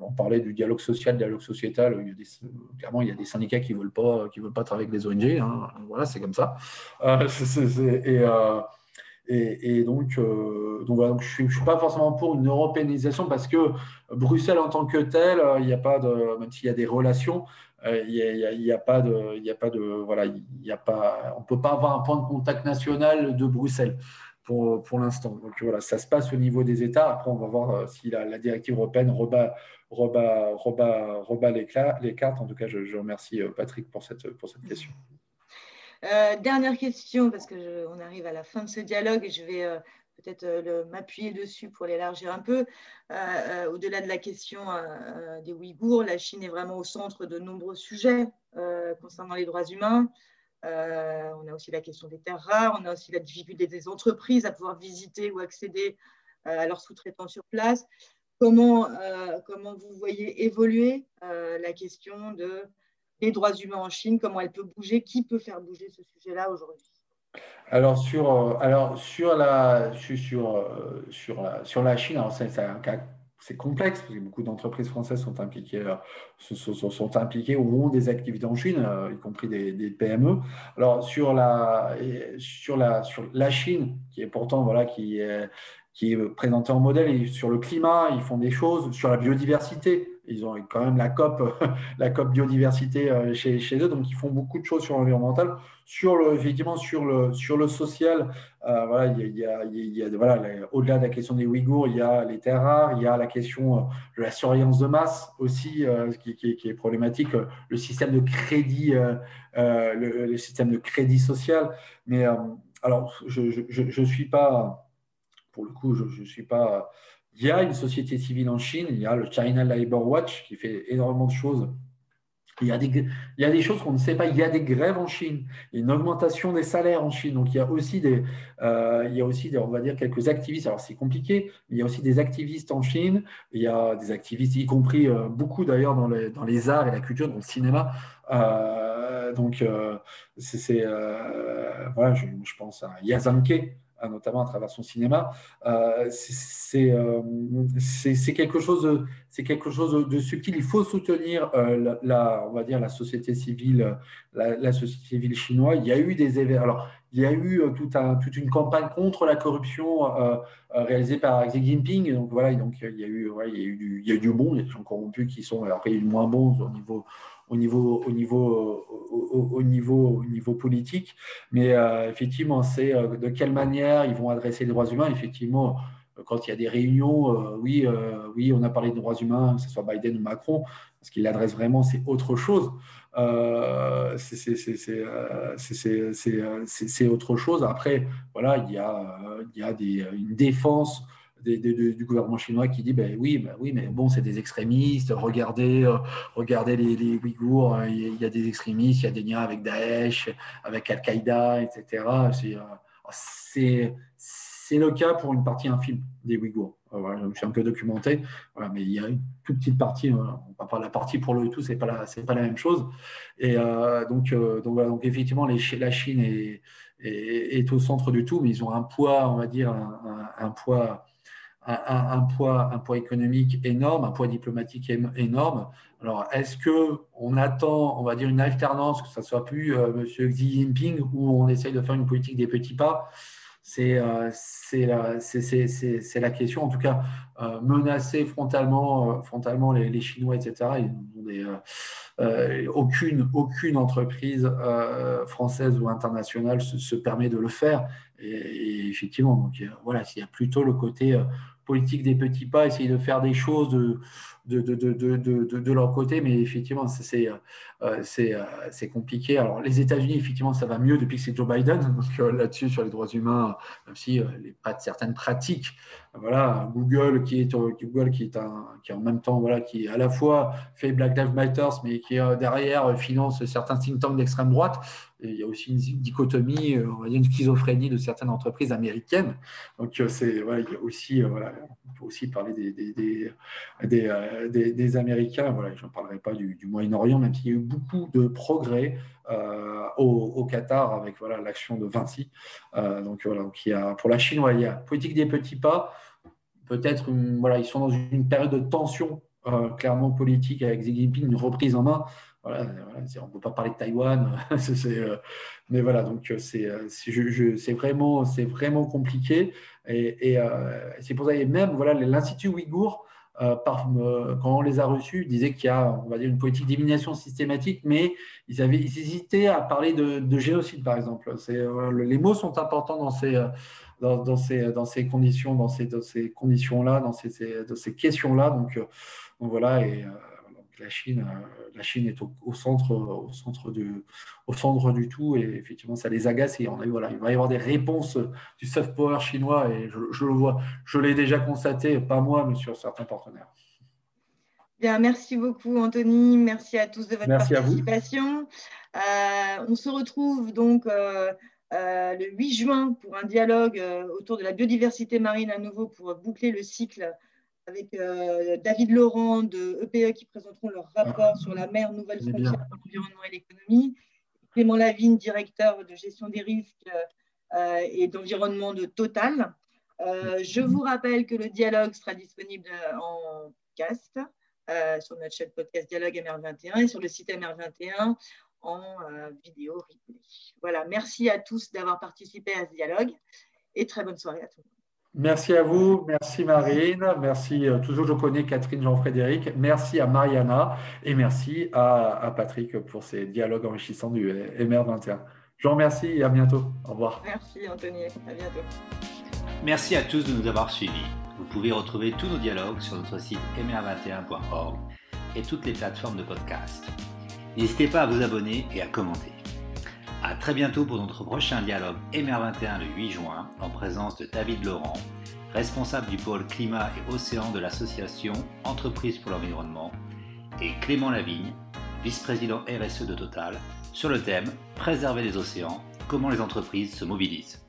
on parlait du dialogue social, dialogue sociétal. Il y a clairement, il y a des syndicats qui veulent veulent pas travailler avec les ONG. Hein. voilà, c'est comme ça. [laughs] et et, donc, euh, donc, voilà, je ne suis, pas forcément pour une européanisation parce que Bruxelles en tant que tel, euh, il n'y a pas de, même s'il y a des relations, euh, il a, pas de, il a pas de, voilà, il a pas, on peut pas avoir un point de contact national de Bruxelles. pour, pour l'instant. Donc voilà, ça se passe au niveau des États. Après, on va voir si la, directive européenne rebat, rebat, rebat, rebat les, cartes. En tout cas, je, remercie Patrick pour cette, pour cette question. Dernière question, parce qu'on arrive à la fin de ce dialogue et je vais peut-être euh, m'appuyer dessus pour l'élargir un peu. Euh, euh, au-delà de la question des Ouïghours, la Chine est vraiment au centre de nombreux sujets concernant les droits humains. on a aussi la question des terres rares, on a aussi la difficulté des entreprises à pouvoir visiter ou accéder à leurs sous-traitants sur place. Comment, comment vous voyez évoluer la question de, des droits humains en Chine Comment elle peut bouger Qui peut faire bouger ce sujet-là aujourd'hui? Alors sur, euh, alors sur la euh, Chine, c'est un cas c'est complexe parce que beaucoup d'entreprises françaises sont impliquées, euh, ou ont des activités en Chine, y compris des, PME. Alors sur la, Chine, qui est pourtant voilà, qui est, qui est présenté en modèle, sur le climat, ils font des choses, sur la biodiversité, ils ont quand même la COP, [laughs] la COP biodiversité euh, chez, eux, donc ils font beaucoup de choses sur l'environnemental. Sur effectivement, sur le, sur le social, euh, voilà, il y a, il a, voilà, au-delà de la question des Ouïghours, il y a les terres rares, il y a la question euh, de la surveillance de masse aussi, qui, qui, est problématique, le système de crédit, le, le, système de crédit social. Mais alors, je ne suis pas, pour le coup, je ne suis pas il y a une société civile en Chine, il y a le China Labor Watch qui fait énormément de choses. Il y, a des, il y a des choses qu'on ne sait pas. Il y a des grèves en Chine, une augmentation des salaires en Chine. Donc, il y a aussi des, euh, il y a aussi on va dire, quelques activistes. Alors, c'est compliqué, mais il y a aussi des activistes en Chine. Il y a des activistes, y compris euh, beaucoup d'ailleurs dans les, dans les arts et la culture, dans le cinéma. Euh, donc, c'est, voilà, je, je, pense à Yazanke, notamment à travers son cinéma, euh, euh, c'est quelque chose, de, c'est quelque chose de subtil. Il faut soutenir euh, la, on va dire la société civile, la, société civile chinoise. Il y a eu des. Alors, il y a eu tout un, toute une campagne contre la corruption réalisée par Xi Jinping. Donc voilà, donc il y a eu, il y a eu du, il y a eu du bon, il y a des gens corrompus qui sont après il y a eu moins bons au niveau au niveau, au niveau, au, niveau, au niveau politique. Mais euh, effectivement, c'est euh, de quelle manière ils vont adresser les droits humains? Effectivement, quand il y a des réunions, euh, oui, oui, on a parlé de droits humains, que ce soit Biden ou Macron, ce qu'il adresse vraiment, c'est autre chose. c'est autre chose. Après, voilà, il y a, il y a des, une défense du gouvernement chinois qui dit ben oui, ben oui, mais bon, c'est des extrémistes. Regardez, euh, regardez les, les Ouïghours. Hein, il y a des extrémistes, il y a des liens avec Daesh, avec Al-Qaïda, etc. Euh, c'est le cas pour une partie infime des Ouïghours. Voilà, je suis un peu documenté, voilà, mais il y a une toute petite partie. on va pas la partie pour le tout, c'est pas la, pas la même chose. Et euh, donc, donc, voilà, donc effectivement, la Chine est, est, au centre du tout, mais ils ont un poids, on va dire, un poids un, poids, un poids économique énorme, un poids diplomatique énorme. Alors, est-ce que on attend, on va dire, une alternance, que ce soit plus euh, M. Xi Jinping, ou on essaye de faire une politique des petits pas? C'est euh, la, la, question. En tout cas, euh, menacer frontalement, euh, frontalement les, les, Chinois, etc. Aucune, aucune entreprise française ou internationale se, permet de le faire. Et, effectivement, donc, voilà, il y a plutôt le côté politique des petits pas, essayer de faire des choses de, de, de, de, de leur côté, mais effectivement, c'est euh, euh, c'est compliqué. Alors, les États-Unis, effectivement, ça va mieux depuis que c'est Joe Biden. [laughs] Donc, euh, là-dessus, sur les droits humains, même si les, certaines pratiques, voilà, Google qui est, Google qui est, un, qui en même temps, voilà, qui à la fois fait Black Lives Matter, mais qui derrière finance certains think tanks d'extrême droite. Il y a aussi une dichotomie, dire une schizophrénie de certaines entreprises américaines. Donc, c'est, voilà, il y a aussi, voilà, on peut aussi parler des, des, des, des, Américains. Voilà, je n'en parlerai pas du, Moyen-Orient, même s'il y a eu beaucoup de progrès euh, au, Qatar avec voilà l'action de Vinci. Euh, donc voilà, donc il y a, pour la Chine, il y a politique des petits pas. Peut-être voilà, ils sont dans une période de tension euh, clairement politique avec Xi Jinping, une reprise en main. On ne peut pas parler de Taïwan, [laughs] mais voilà, donc c'est vraiment, vraiment compliqué. Et, et c'est pour ça, et même voilà, l'Institut Ouïghour quand on les a reçus, disaient qu'il y a, on va dire, une politique d'élimination systématique, mais ils, avaient, hésitaient à parler de, génocide, par exemple. les mots sont importants dans ces, conditions, dans ces, conditions-là, dans ces, questions-là. Donc, voilà, la Chine, euh, la Chine est au, centre, au, centre du, au centre du tout et effectivement, ça les agace. Et on a, voilà, il va y avoir des réponses du soft power chinois et je, le vois, je l'ai déjà constaté, pas moi, mais sur certains partenaires. Bien, merci beaucoup Anthony, merci à tous de votre participation. Euh, on se retrouve donc euh, le 8 juin pour un dialogue autour de la biodiversité marine à nouveau pour boucler le cycle avec euh, David Laurent de EPE e qui présenteront leur rapport sur la mer, nouvelle frontière pour l'environnement et l'économie. Clément Lavigne, directeur de gestion des risques euh, et d'environnement de Total. Euh, je vous rappelle que le dialogue sera disponible en podcast sur notre chaîne podcast Dialogue MR21 et sur le site MR21 en vidéo replay. Voilà, merci à tous d'avoir participé à ce dialogue et très bonne soirée à tous. Merci à vous, merci Marine, merci, euh, toujours je connais Catherine Jean-Frédéric, merci à Mariana et merci à, Patrick pour ces dialogues enrichissants du MR21. Je vous remercie et à bientôt. Au revoir. Merci Anthony, à bientôt. Merci à tous de nous avoir suivis. Vous pouvez retrouver tous nos dialogues sur notre site mr21.org et toutes les plateformes de podcast. N'hésitez pas à vous abonner et à commenter. A très bientôt pour notre prochain dialogue MR21 le 8 juin en présence de David Laurent, responsable du pôle climat et océan de l'association Entreprises pour l'environnement, et Clément Lavigne, vice-président RSE de Total, sur le thème Préserver les océans, comment les entreprises se mobilisent.